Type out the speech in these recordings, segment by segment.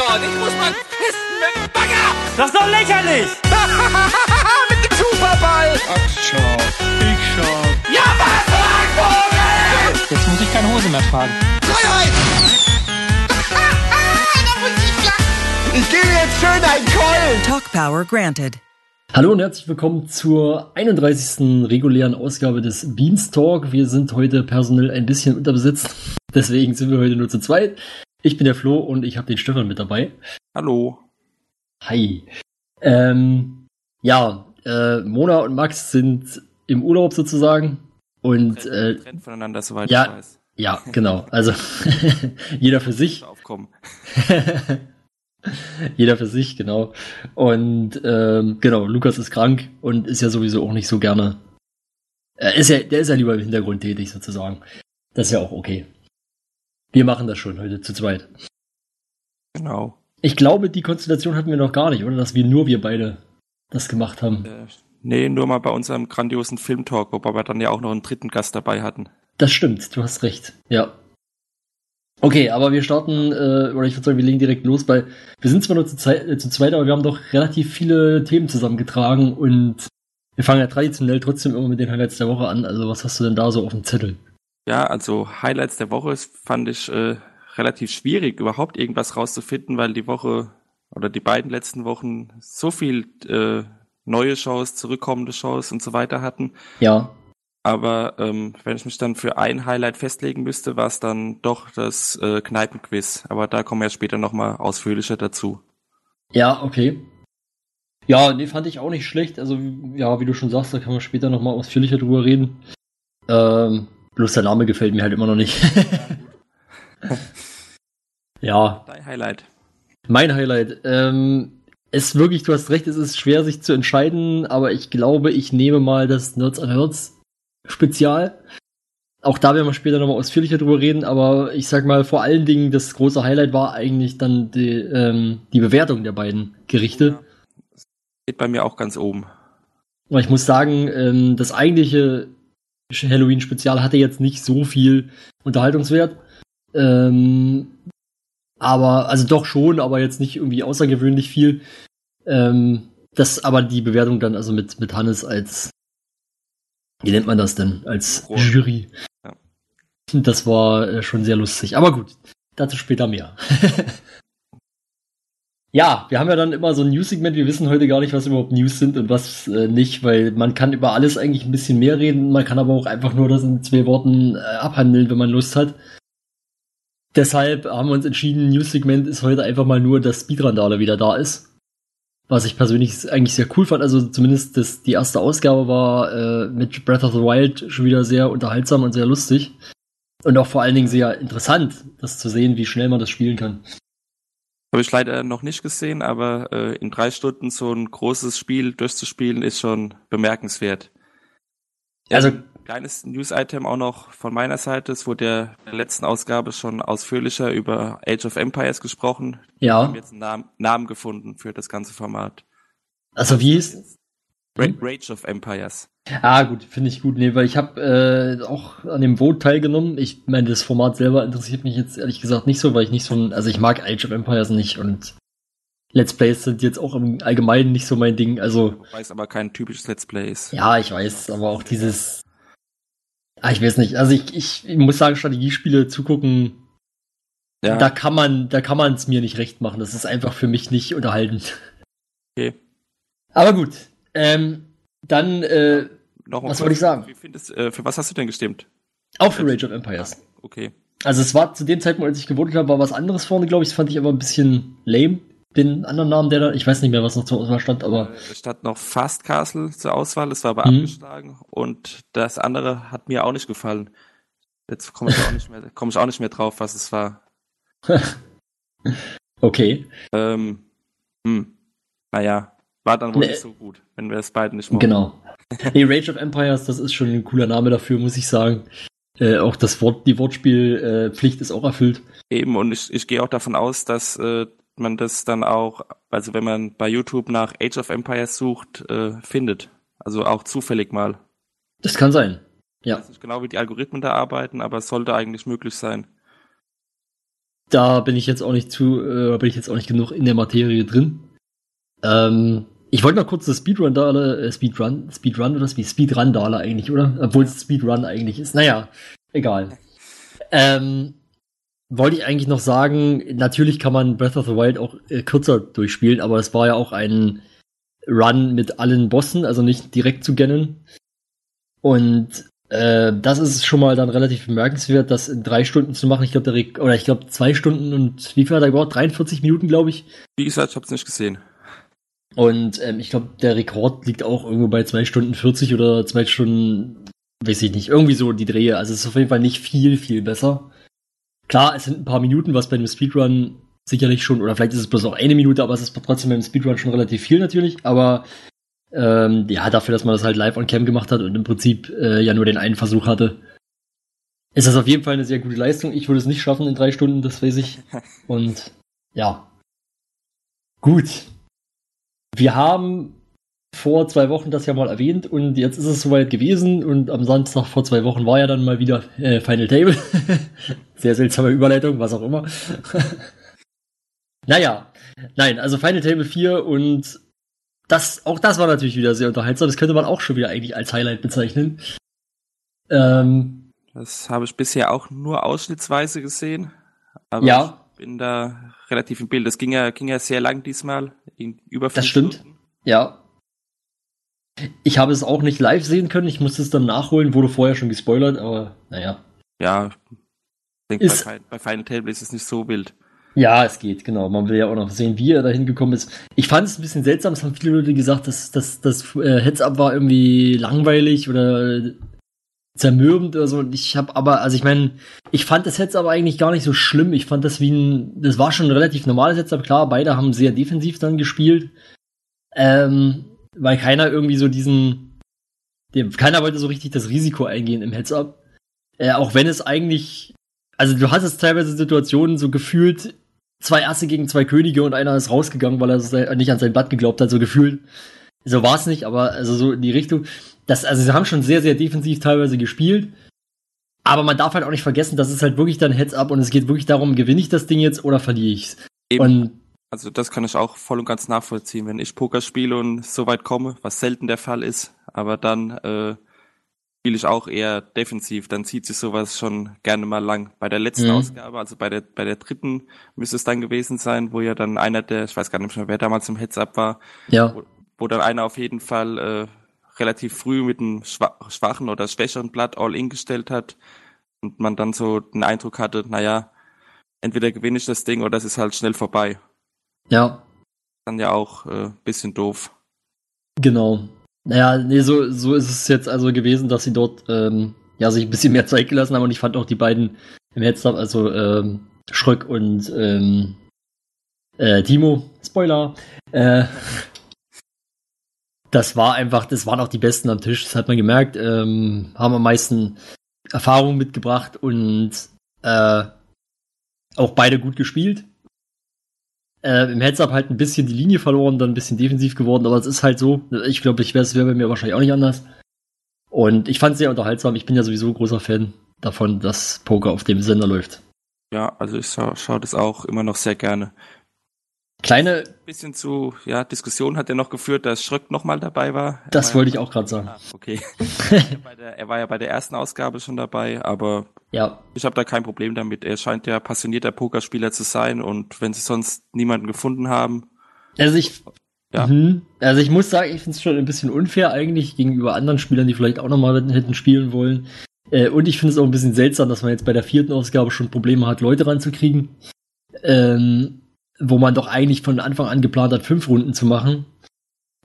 dort. Ich muss mal pissen mit dem Bagger. Das ist doch lächerlich! mit dem Superball. Ach, schau. Ich schau. Ja, was, Vogel? Jetzt muss ich keine Hose mehr tragen. Freiheit. ich gebe jetzt schön einen Keulen. Talk Power granted. Hallo und herzlich willkommen zur 31. regulären Ausgabe des Beanstalk. Wir sind heute personell ein bisschen unterbesetzt, deswegen sind wir heute nur zu zweit. Ich bin der Flo und ich habe den Stefan mit dabei. Hallo. Hi. Ähm, ja, äh, Mona und Max sind im Urlaub sozusagen und äh, Trennt voneinander, soweit ja. ich weiß. ja, genau. Also jeder für sich. Aufkommen. Jeder für sich, genau. Und ähm, genau, Lukas ist krank und ist ja sowieso auch nicht so gerne. Er ist ja, der ist ja lieber im Hintergrund tätig sozusagen. Das ist ja auch okay. Wir machen das schon heute zu zweit. Genau. Ich glaube, die Konstellation hatten wir noch gar nicht, oder? Dass wir nur wir beide das gemacht haben. Äh, nee, nur mal bei unserem grandiosen Filmtalk, wobei wir dann ja auch noch einen dritten Gast dabei hatten. Das stimmt, du hast recht. Ja. Okay, aber wir starten, äh, oder ich würde sagen, wir legen direkt los, weil wir sind zwar nur zu, äh, zu zweit, aber wir haben doch relativ viele Themen zusammengetragen und wir fangen ja traditionell trotzdem immer mit den Highlights der Woche an. Also was hast du denn da so auf dem Zettel? Ja, also Highlights der Woche fand ich äh, relativ schwierig, überhaupt irgendwas rauszufinden, weil die Woche oder die beiden letzten Wochen so viel äh, neue Shows, zurückkommende Shows und so weiter hatten. Ja, Aber ähm, wenn ich mich dann für ein Highlight festlegen müsste, war es dann doch das äh, Kneipenquiz. Aber da kommen wir später nochmal ausführlicher dazu. ja, okay. Ja, nee, fand ich auch nicht schlecht. Also, ja, wie du schon sagst, da kann man später nochmal ausführlicher drüber reden. Ähm, bloß der Name gefällt mir halt immer noch nicht. ja, Dein Highlight. Mein Highlight. Ähm, es wirklich, du hast recht, es ist schwer, sich zu entscheiden, aber ich glaube, ich nehme mal das Nerds an Herz Spezial. Auch da werden wir später nochmal ausführlicher drüber reden, aber ich sag mal, vor allen Dingen, das große Highlight war eigentlich dann die, ähm, die Bewertung der beiden Gerichte. Geht bei mir auch ganz oben. Aber ich muss sagen, ähm, das eigentliche Halloween-Spezial hatte jetzt nicht so viel Unterhaltungswert. Ähm, aber, also doch schon, aber jetzt nicht irgendwie außergewöhnlich viel. Ähm, das aber die Bewertung dann, also mit, mit Hannes als, wie nennt man das denn? Als Juror. Jury. Ja. Das war äh, schon sehr lustig. Aber gut, dazu später mehr. Ja, wir haben ja dann immer so ein News-Segment. Wir wissen heute gar nicht, was überhaupt News sind und was äh, nicht, weil man kann über alles eigentlich ein bisschen mehr reden. Man kann aber auch einfach nur das in zwei Worten äh, abhandeln, wenn man Lust hat. Deshalb haben wir uns entschieden, News-Segment ist heute einfach mal nur, dass Speedrandale wieder da ist. Was ich persönlich eigentlich sehr cool fand. Also zumindest das, die erste Ausgabe war äh, mit Breath of the Wild schon wieder sehr unterhaltsam und sehr lustig. Und auch vor allen Dingen sehr interessant, das zu sehen, wie schnell man das spielen kann. Habe ich leider noch nicht gesehen, aber äh, in drei Stunden so ein großes Spiel durchzuspielen ist schon bemerkenswert. Also- Ein kleines News-Item auch noch von meiner Seite. Es wurde ja in der letzten Ausgabe schon ausführlicher über Age of Empires gesprochen. Wir Ja, haben jetzt einen Namen, Namen gefunden für das ganze Format. also wie Ra Hm? Rage of Empires. Ah, gut, finde ich gut. Nee, weil ich habe äh, auch an dem Vote teilgenommen. Ich meine, das Format selber interessiert mich jetzt ehrlich gesagt nicht so, weil ich nicht so ein, also ich mag Age of Empires nicht und Let's Plays sind jetzt auch im Allgemeinen nicht so mein Ding. Also, Wobei es aber kein typisches Let's Play ist. ja, ich weiß, aber auch dieses, ah, ich weiß nicht. Also ich, ich, ich muss sagen, Strategiespiele zugucken, Ja, da kann man, da kann man es mir nicht recht machen. Das ist einfach für mich nicht unterhaltend. okay. Aber gut, ähm, dann äh, Noch was wollte ich sagen? Wie findest, äh, für was hast du denn gestimmt? auch für Rage of Empires. Okay. Also es war zu dem Zeitpunkt, als ich gewotet habe, war was anderes vorne, glaube ich. Das fand ich aber ein bisschen lame. Den anderen Namen, der da, ich weiß nicht mehr, was noch zur Auswahl stand, aber Äh, Es stand noch Fast Castle zur Auswahl, es war aber Mhm. abgeschlagen und das andere hat mir auch nicht gefallen. Jetzt komme ich auch nicht mehr, komme ich auch nicht mehr drauf, was es war. okay. Ähm, hm, naja, war dann wohl Nee. nicht so gut, wenn wir es beiden nicht mochten. Genau. Nee, Rage of Empires, das ist schon ein cooler Name dafür, muss ich sagen. Äh, auch das Wort, die Wortspielpflicht äh, ist auch erfüllt. Eben, und ich, ich gehe auch davon aus, dass äh, man das dann auch, also wenn man bei YouTube nach Age of Empires sucht, äh, findet. Also auch zufällig mal. Das kann sein. Ich Ja. weiß nicht genau, wie die Algorithmen da arbeiten, aber es sollte eigentlich möglich sein. da bin ich jetzt auch nicht zu, äh, bin ich jetzt auch nicht genug in der Materie drin. Ähm, ich wollte noch kurz das Speedrun da, äh, Speedrun, Speedrun oder Speed, Speedrun da eigentlich, oder? Obwohl es Speedrun eigentlich ist. Naja, egal. Ähm, wollte ich eigentlich noch sagen, natürlich kann man Breath of the Wild auch äh, kürzer durchspielen, aber es war ja auch ein Run mit allen Bossen, also nicht direkt zu Ganon. Und äh, das ist schon mal dann relativ bemerkenswert, das in drei Stunden zu machen. Ich glaube, der oder ich glaube zwei Stunden und wie viel hat er gebraucht? 43 Minuten, glaube ich. Wie gesagt, ich habe es nicht gesehen. Und ähm, ich glaube, der Rekord liegt auch irgendwo bei zwei Stunden 40 oder zwei Stunden, weiß ich nicht, irgendwie so die Drehe. Also es ist auf jeden Fall nicht viel, viel besser. Klar, es sind ein paar Minuten, was bei einem Speedrun sicherlich schon, oder vielleicht ist es bloß auch eine Minute, aber es ist trotzdem beim Speedrun schon relativ viel natürlich. Aber ähm, ja, dafür, dass man das halt live on cam gemacht hat und im Prinzip äh, ja nur den einen Versuch hatte, ist das auf jeden Fall eine sehr gute Leistung. Ich würde es nicht schaffen in drei Stunden, das weiß ich. Und ja. Gut. Wir haben vor zwei Wochen das ja mal erwähnt und jetzt ist es soweit gewesen und am Samstag vor zwei Wochen war ja dann mal wieder äh, Final Table. Sehr seltsame Überleitung, was auch immer. naja, nein, also Final Table 4 und das, auch das war natürlich wieder sehr unterhaltsam. Das könnte man auch schon wieder eigentlich als Highlight bezeichnen. Ähm, das habe ich bisher auch nur ausschnittsweise gesehen. Aber ja. ich bin da relativ im Bild. Das ging ja, ging ja sehr lang diesmal. In über Das stimmt. Stunden. Ja. Ich habe es auch nicht live sehen können. Ich musste es dann nachholen. Wurde vorher schon gespoilert, aber naja. Ja. Ich denke, bei, bei Final Table ist es nicht so wild. Ja, es geht, genau. Man will ja auch noch sehen, wie er da hingekommen ist. Ich fand es ein bisschen seltsam, es haben viele Leute gesagt, dass, dass das äh, Heads-Up war irgendwie langweilig oder zermürbend oder so. Ich habe aber, also ich meine, ich fand das Heads-Up eigentlich gar nicht so schlimm. Ich fand das wie ein, das war schon ein relativ normales Heads-Up. Klar, beide haben sehr defensiv dann gespielt. Ähm, weil keiner irgendwie so diesen, dem, keiner wollte so richtig das Risiko eingehen im Heads-Up. Äh, auch wenn es eigentlich, also du hattest teilweise Situationen so gefühlt, zwei Erste gegen zwei Könige und einer ist rausgegangen, weil er nicht an sein Blatt geglaubt hat, so gefühlt. So war es nicht, aber also so in die Richtung. Das, also sie haben schon sehr, sehr defensiv teilweise gespielt. Aber man darf halt auch nicht vergessen, dass es halt wirklich dann Heads up und es geht wirklich darum, gewinne ich das Ding jetzt oder verliere ich's. Eben. Und also das kann ich auch voll und ganz nachvollziehen, wenn ich Poker spiele und so weit komme, was selten der Fall ist, aber dann äh, spiele ich auch eher defensiv, dann zieht sich sowas schon gerne mal lang. Bei der letzten mhm. Ausgabe, also bei der, bei der dritten müsste es dann gewesen sein, wo ja dann einer der, ich weiß gar nicht mehr, wer damals im Heads-Up war, ja. wo, wo dann einer auf jeden Fall äh, relativ früh mit einem schwachen oder schwächeren Blatt All-In gestellt hat und man dann so den Eindruck hatte, naja, entweder gewinne ich das Ding oder es ist halt schnell vorbei. Ja. Dann ja auch äh, bisschen doof. Genau. Naja, nee, so, so ist es jetzt also gewesen, dass sie dort ähm, ja, sich ein bisschen mehr Zeit gelassen haben und ich fand auch die beiden im Headstop, also ähm, Schröck und ähm, äh, Timo, Spoiler, äh, das war einfach, das waren auch die Besten am Tisch, das hat man gemerkt, ähm, haben am meisten Erfahrung mitgebracht und äh, auch beide gut gespielt. Äh, Im Heads-Up halt ein bisschen die Linie verloren, dann ein bisschen defensiv geworden, aber es ist halt so. Ich glaube, ich wäre es wäre bei mir wahrscheinlich auch nicht anders. Und ich fand es sehr unterhaltsam. Ich bin ja sowieso großer Fan davon, dass Poker auf dem Sender läuft. Ja, also ich schaue schau das auch immer noch sehr gerne. Kleine. Bisschen zu, ja, Diskussion hat er noch geführt, dass Schröck nochmal dabei war. Das war wollte ja, ich auch gerade sagen. Ah, okay. der, er war ja bei der ersten Ausgabe schon dabei, aber ja. ich habe da kein Problem damit. Er scheint ja passionierter Pokerspieler zu sein und wenn sie sonst niemanden gefunden haben. Also ich, ja. Mhm. Also ich muss sagen, ich finde es schon ein bisschen unfair eigentlich gegenüber anderen Spielern, die vielleicht auch nochmal hätten spielen wollen. Äh, und ich finde es auch ein bisschen seltsam, dass man jetzt bei der vierten Ausgabe schon Probleme hat, Leute ranzukriegen. Ähm, wo man doch eigentlich von Anfang an geplant hat, fünf Runden zu machen.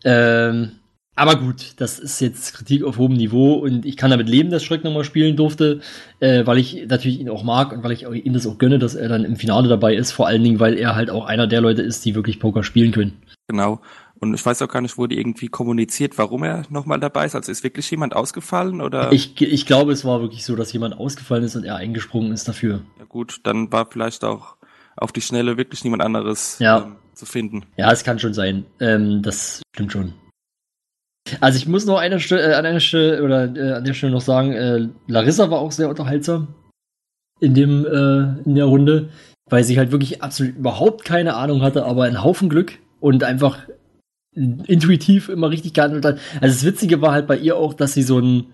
Ähm, aber gut, das ist jetzt Kritik auf hohem Niveau und ich kann damit leben, dass Schröck nochmal spielen durfte, äh, weil ich natürlich ihn auch mag und weil ich ihm das auch gönne, dass er dann im Finale dabei ist, vor allen Dingen, weil er halt auch einer der Leute ist, die wirklich Poker spielen können. Genau. Und ich weiß auch gar nicht, wurde irgendwie kommuniziert, warum er nochmal dabei ist. Also ist wirklich jemand ausgefallen oder? Ich, ich glaube, es war wirklich so, dass jemand ausgefallen ist und er eingesprungen ist dafür. Ja gut, dann war vielleicht auch auf die Schnelle wirklich niemand anderes ja. ähm, zu finden. Ja, es kann schon sein. Ähm, das stimmt schon. Also ich muss noch eine Stelle, äh, an einer Stelle oder äh, an der Stelle noch sagen, äh, Larissa war auch sehr unterhaltsam in dem äh, in der Runde. weil sie halt wirklich absolut überhaupt keine Ahnung hatte, aber einen Haufen Glück und einfach intuitiv immer richtig gehandelt hat. Also das Witzige war halt bei ihr auch, dass sie so ein,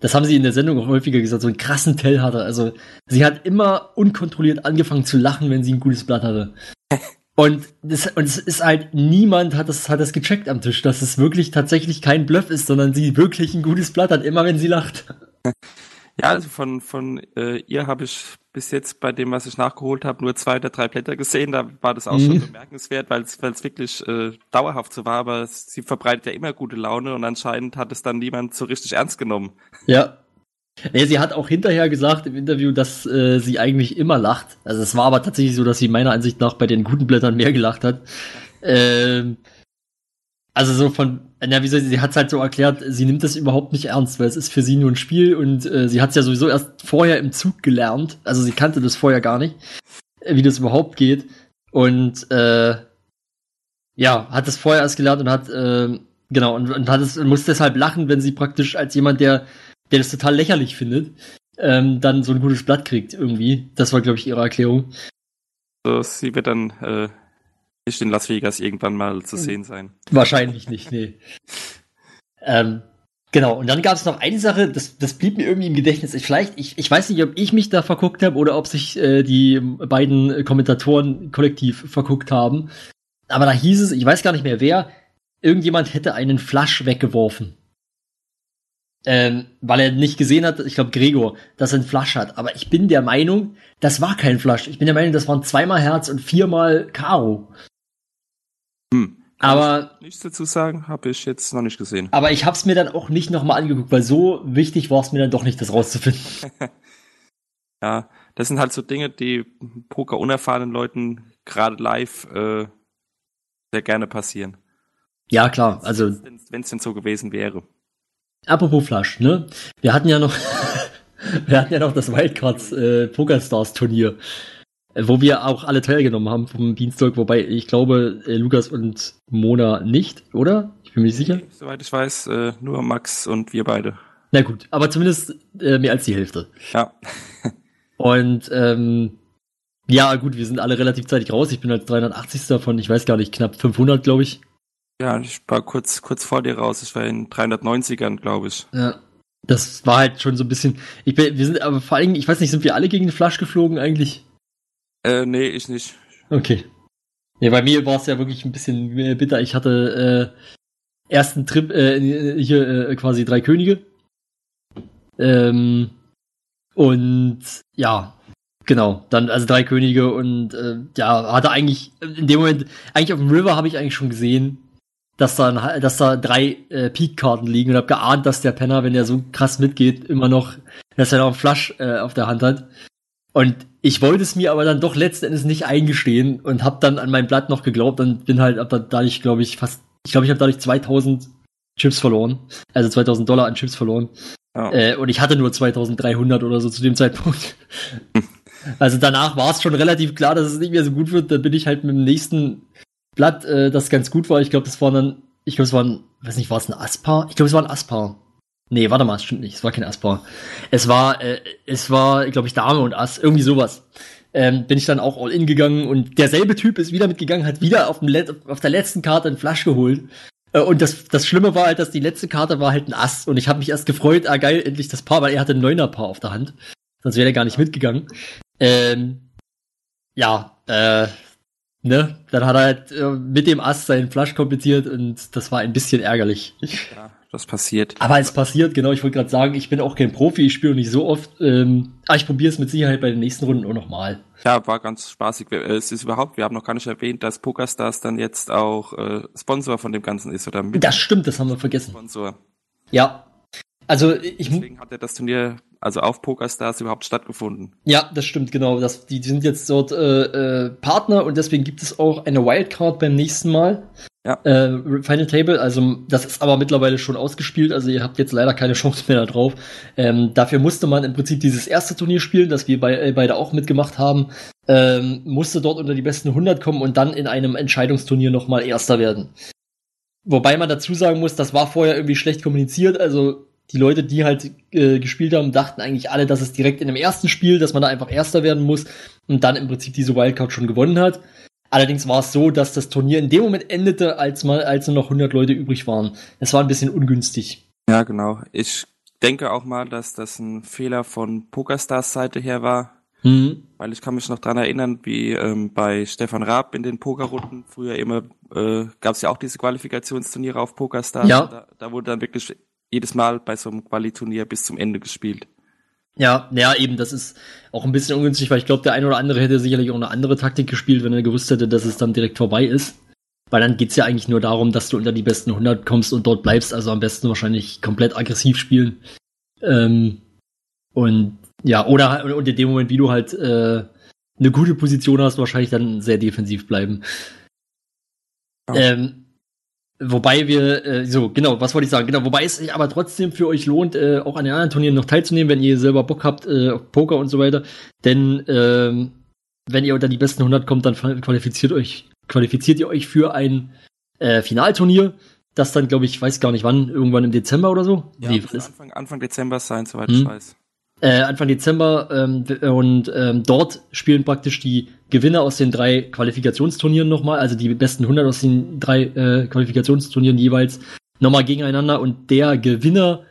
das haben sie in der Sendung auch häufiger gesagt, so einen krassen Tell hatte. Also sie hat immer unkontrolliert angefangen zu lachen, wenn sie ein gutes Blatt hatte. Und, das, und es ist halt, niemand hat das, hat das gecheckt am Tisch, dass es wirklich tatsächlich kein Bluff ist, sondern sie wirklich ein gutes Blatt hat, immer wenn sie lacht. Ja, also von, von äh, ihr habe ich bis jetzt bei dem, was ich nachgeholt habe, nur zwei oder drei Blätter gesehen. Da war das auch mhm. schon bemerkenswert, weil es wirklich äh, dauerhaft so war. Aber sie verbreitet ja immer gute Laune und anscheinend hat es dann niemand so richtig ernst genommen. Ja. Nee, sie hat auch hinterher gesagt im Interview, dass äh, sie eigentlich immer lacht. Also es war aber tatsächlich so, dass sie meiner Ansicht nach bei den guten Blättern mehr gelacht hat. Ähm, also so von, na, wie soll sie, sie hat es halt so erklärt, sie nimmt das überhaupt nicht ernst, weil es ist für sie nur ein Spiel und äh, sie hat es ja sowieso erst vorher im Zug gelernt. Also sie kannte das vorher gar nicht, äh, wie das überhaupt geht. Und äh, ja, hat es vorher erst gelernt und hat, äh, genau, und, und hat es, muss deshalb lachen, wenn sie praktisch als jemand, der, der das total lächerlich findet, ähm, dann so ein gutes Blatt kriegt irgendwie. Das war, glaube ich, ihre Erklärung. So, sie wird dann äh, nicht in Las Vegas irgendwann mal zu sehen sein. Wahrscheinlich nicht, nee. ähm, genau, und dann gab es noch eine Sache, das, das blieb mir irgendwie im Gedächtnis. Ich, vielleicht, ich, ich weiß nicht, ob ich mich da verguckt habe oder ob sich äh, die beiden Kommentatoren kollektiv verguckt haben. Aber da hieß es, ich weiß gar nicht mehr wer, irgendjemand hätte einen Flasch weggeworfen. Ähm, weil er nicht gesehen hat, ich glaube Gregor, dass er einen Flasch hat. Aber ich bin der Meinung, das war kein Flasch. Ich bin der Meinung, das waren zweimal Herz und viermal Karo. Hm. aber nichts dazu sagen, habe ich jetzt noch nicht gesehen. Aber ich habe es mir dann auch nicht nochmal angeguckt, weil so wichtig war es mir dann doch nicht, das rauszufinden. ja, das sind halt so Dinge, die Poker unerfahrenen Leuten gerade live äh, sehr gerne passieren. Ja, klar, also wenn es denn so gewesen wäre. Apropos Flash, ne? Wir hatten ja noch wir hatten ja noch das Wildcards äh, Pokerstars Turnier wo wir auch alle teilgenommen haben vom Beanstalk, wobei ich glaube, äh, Lukas und Mona nicht, oder? Ich bin mir nicht sicher. Soweit ich weiß, äh, nur Max und wir beide. Na gut, aber zumindest äh, mehr als die Hälfte. Ja. und ähm, ja, gut, wir sind alle relativ zeitig raus. Ich bin als 380. von, ich weiß gar nicht, knapp 500, glaube ich. Ja, ich war kurz, kurz vor dir raus. Ich war in 390ern, glaube ich. Ja. Das war halt schon so ein bisschen. Ich bin, wir sind aber vor allem, ich weiß nicht, sind wir alle gegen den Flash geflogen eigentlich? Äh, nee, ich nicht. Okay. Ja, bei mir war es ja wirklich ein bisschen bitter. Ich hatte äh, ersten Trip, äh, hier äh, quasi drei Könige. Ähm, und ja, genau, dann also drei Könige und äh, ja, hatte eigentlich in dem Moment, eigentlich auf dem River habe ich eigentlich schon gesehen, dass da, dass da drei äh, Peak-Karten liegen und habe geahnt, dass der Penner, wenn er so krass mitgeht, immer noch, dass er noch einen Flush äh, auf der Hand hat. Und ich wollte es mir aber dann doch letzten Endes nicht eingestehen und habe dann an mein Blatt noch geglaubt und bin halt ab dadurch, glaube ich, fast, ich glaube, ich habe dadurch 2000 Chips verloren, also 2000 Dollar an Chips verloren. Oh. Äh, und ich hatte nur 2300 oder so zu dem Zeitpunkt. also danach war es schon relativ klar, dass es nicht mehr so gut wird. Dann bin ich halt mit dem nächsten Blatt, äh, das ganz gut war. Ich glaube, das war dann, ich glaube, es war ein, weiß nicht, war es ein Aspar? Ich glaube, es war ein Aspar. Nee, warte mal, es stimmt nicht. Es war kein Aspar. Es war, äh, es war, glaube ich, Dame und Ass, irgendwie sowas. Ähm, bin ich dann auch all in gegangen und derselbe Typ ist wieder mitgegangen, hat wieder auf, dem Let auf der letzten Karte einen Flash geholt. Äh, und das, das Schlimme war halt, dass die letzte Karte war halt ein Ass und ich habe mich erst gefreut, ah geil, endlich das Paar, weil er hatte ein neuner Paar auf der Hand. Sonst wäre er gar nicht mitgegangen. Ähm, ja, äh, ne, dann hat er halt äh, mit dem Ass seinen Flash kompliziert und das war ein bisschen ärgerlich. Ja das passiert. Aber es passiert, genau, ich wollte gerade sagen, ich bin auch kein Profi, ich spiele nicht so oft, ähm, aber ich probiere es mit Sicherheit bei den nächsten Runden auch nochmal. Ja, war ganz spaßig. Es ist überhaupt, wir haben noch gar nicht erwähnt, dass PokerStars dann jetzt auch äh, Sponsor von dem Ganzen ist, oder mit? Das stimmt, das haben wir vergessen. Sponsor. Ja. Also ich Deswegen hat er das Turnier also auf PokerStars überhaupt stattgefunden. Ja, das stimmt, genau. Das, die sind jetzt dort äh, äh, Partner und deswegen gibt es auch eine Wildcard beim nächsten Mal. Ja. Äh, Final Table, also das ist aber mittlerweile schon ausgespielt, also ihr habt jetzt leider keine Chance mehr darauf. Ähm, dafür musste man im Prinzip dieses erste Turnier spielen, das wir bei, äh, beide auch mitgemacht haben, ähm, musste dort unter die besten 100 kommen und dann in einem Entscheidungsturnier nochmal Erster werden. Wobei man dazu sagen muss, das war vorher irgendwie schlecht kommuniziert, also die Leute, die halt äh, gespielt haben, dachten eigentlich alle, dass es direkt in dem ersten Spiel, dass man da einfach Erster werden muss und dann im Prinzip diese Wildcard schon gewonnen hat. Allerdings war es so, dass das Turnier in dem Moment endete, als mal, als nur noch 100 Leute übrig waren. Es war ein bisschen ungünstig. Ja, genau. Ich denke auch mal, dass das ein Fehler von PokerStars Seite her war. Mhm. Weil ich kann mich noch dran erinnern, wie ähm, bei Stefan Raab in den Pokerrunden früher immer äh, gab es ja auch diese Qualifikationsturniere auf PokerStars. Ja. Da, da wurde dann wirklich jedes Mal bei so einem Qualiturnier bis zum Ende gespielt. Ja, ja, eben, das ist auch ein bisschen ungünstig, weil ich glaube, der eine oder andere hätte sicherlich auch eine andere Taktik gespielt, wenn er gewusst hätte, dass es dann direkt vorbei ist. Weil dann geht's ja eigentlich nur darum, dass du unter die besten 100 kommst und dort bleibst, also am besten wahrscheinlich komplett aggressiv spielen. Ähm, und ja, oder und in dem Moment, wie du halt äh, eine gute Position hast, wahrscheinlich dann sehr defensiv bleiben. Ja. Ähm, wobei wir, äh, so, genau, was wollte ich sagen? Genau, wobei es sich aber trotzdem für euch lohnt, äh, auch an den anderen Turnieren noch teilzunehmen, wenn ihr selber Bock habt äh, auf Poker und so weiter. Denn ähm, wenn ihr unter die besten 100 kommt, dann qualifiziert euch, qualifiziert ihr euch für ein äh, Finalturnier, das dann, glaube ich, weiß gar nicht wann, irgendwann im Dezember oder so. Ja, Nee, Anfang, Anfang Dezember sein, soweit Hm. ich weiß. Äh, Anfang Dezember ähm, und ähm, dort spielen praktisch die Gewinner aus den drei Qualifikationsturnieren nochmal, also die besten 100 aus den drei äh, Qualifikationsturnieren jeweils nochmal gegeneinander und der Gewinner,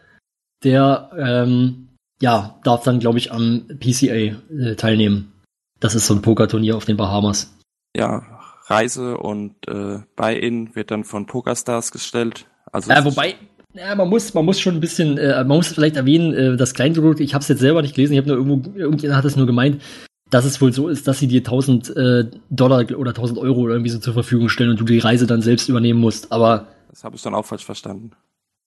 der ähm, ja darf dann glaube ich am PCA äh, teilnehmen. Das ist so ein Pokerturnier auf den Bahamas. Ja, Reise und äh, Buy-in wird dann von PokerStars gestellt. Also Äh, wobei, ja, man muss, man muss schon ein bisschen, äh, man muss vielleicht erwähnen, äh, das Kleingedruckte, ich habe es jetzt selber nicht gelesen, ich habe nur irgendwo, irgendjemand hat es nur gemeint, dass es wohl so ist, dass sie dir 1000 äh, Dollar oder 1000 Euro oder irgendwie so zur Verfügung stellen und du die Reise dann selbst übernehmen musst. Aber das habe ich dann auch falsch verstanden.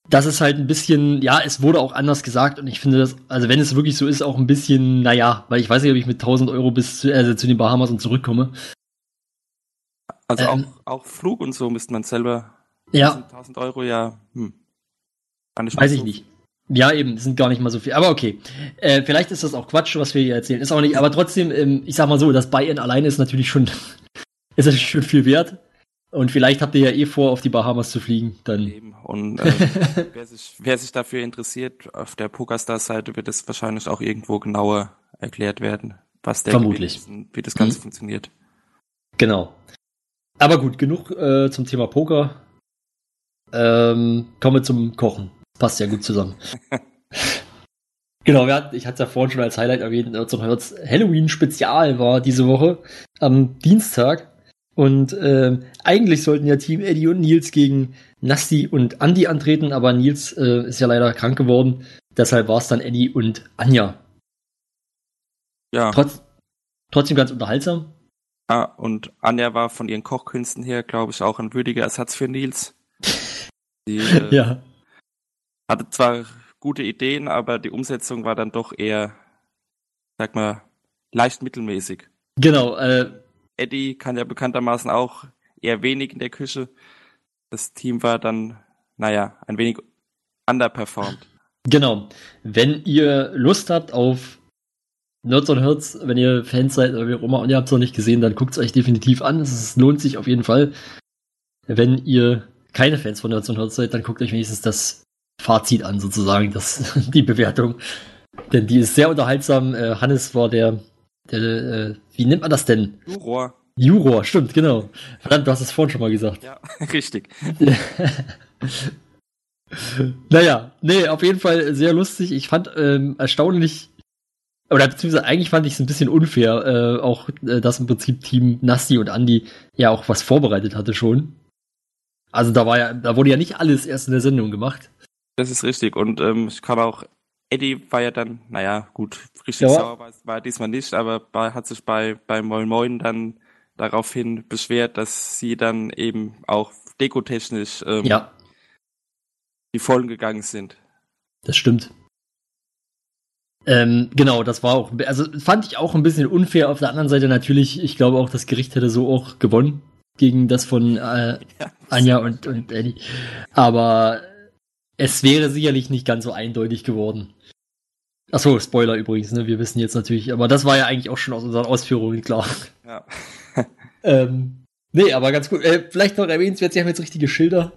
das ist halt ein bisschen, ja, es wurde auch anders gesagt und ich finde das, also wenn es wirklich so ist, auch ein bisschen, naja, weil ich weiß nicht, ob ich mit 1000 Euro bis zu, also zu den Bahamas und zurückkomme. Also Ähm. auch, auch Flug und so müsste man selber. Ja. 1000 Euro, ja. Hm. Weiß ich nicht. Ja, eben, sind gar nicht mal so viel. Aber okay. Äh, vielleicht ist das auch Quatsch, was wir hier erzählen. Ist auch nicht, aber trotzdem, ähm, ich sag mal so, das Buy-in alleine ist natürlich schon, ist natürlich schon viel wert. Und vielleicht habt ihr ja eh vor, auf die Bahamas zu fliegen. Dann. Eben. Und ähm, wer, sich, wer sich dafür interessiert, auf der PokerStars-Seite wird es wahrscheinlich auch irgendwo genauer erklärt werden, was der Vermutlich. Ist wie das Ganze Mhm. funktioniert. Genau. Aber gut, genug äh, zum Thema Poker. Ähm, kommen wir zum Kochen. Passt ja gut zusammen. genau, hatten, ich hatte es ja vorhin schon als Highlight erwähnt, Halloween-Spezial war diese Woche am Dienstag. Und ähm, eigentlich sollten ja Team Eddie und Nils gegen Nasti und Andy antreten, aber Nils äh, ist ja leider krank geworden. Deshalb war es dann Eddie und Anja. Ja. Trotz, trotzdem ganz unterhaltsam. Ah, und Anja war von ihren Kochkünsten her, glaube ich, auch ein würdiger Ersatz für Nils. Die äh, Ja. Hatte zwar gute Ideen, aber die Umsetzung war dann doch eher, sag mal, leicht mittelmäßig. Genau, äh, Eddie kann ja bekanntermaßen auch eher wenig in der Küche. Das Team war dann, naja, ein wenig underperformed. Genau. Wenn ihr Lust habt auf Nerds und Herz, wenn ihr Fans seid oder wie auch immer und ihr habt es noch nicht gesehen, dann guckt es euch definitiv an. Es lohnt sich auf jeden Fall. Wenn ihr keine Fans von Nerds und Herz seid, dann guckt euch wenigstens das Fazit an, sozusagen, das, die Bewertung. Denn die ist sehr unterhaltsam. Äh, Hannes war der, der äh, wie nennt man das denn? Juror. Juror, stimmt, genau. Verdammt, du hast es vorhin schon mal gesagt. Ja, richtig. Naja, nee, auf jeden Fall sehr lustig. Ich fand ähm, erstaunlich, oder beziehungsweise eigentlich fand ich es ein bisschen unfair, äh, auch äh, dass im Prinzip Team Nasti und Andy ja auch was vorbereitet hatte schon. Also da war ja, da wurde ja nicht alles erst in der Sendung gemacht. Das ist richtig. Und ähm, ich kann auch, Eddie war ja dann, naja, gut, richtig Ja. sauer war, war diesmal nicht, aber bei, hat sich bei, bei Moin Moin dann daraufhin beschwert, dass sie dann eben auch dekotechnisch ähm, Ja, die Vollen gegangen sind. das stimmt. Ähm, genau, das war auch, also fand ich auch ein bisschen unfair. Auf der anderen Seite natürlich, ich glaube auch, das Gericht hätte so auch gewonnen gegen das von äh, Ja. Anja und, und Eddie. Aber es wäre sicherlich nicht ganz so eindeutig geworden. Achso, Spoiler übrigens, ne? Wir wissen jetzt natürlich, aber das war ja eigentlich auch schon aus unseren Ausführungen klar. Ja. Ähm, nee, aber ganz gut. Äh, vielleicht noch erwähnenswert, sie haben jetzt richtige Schilder.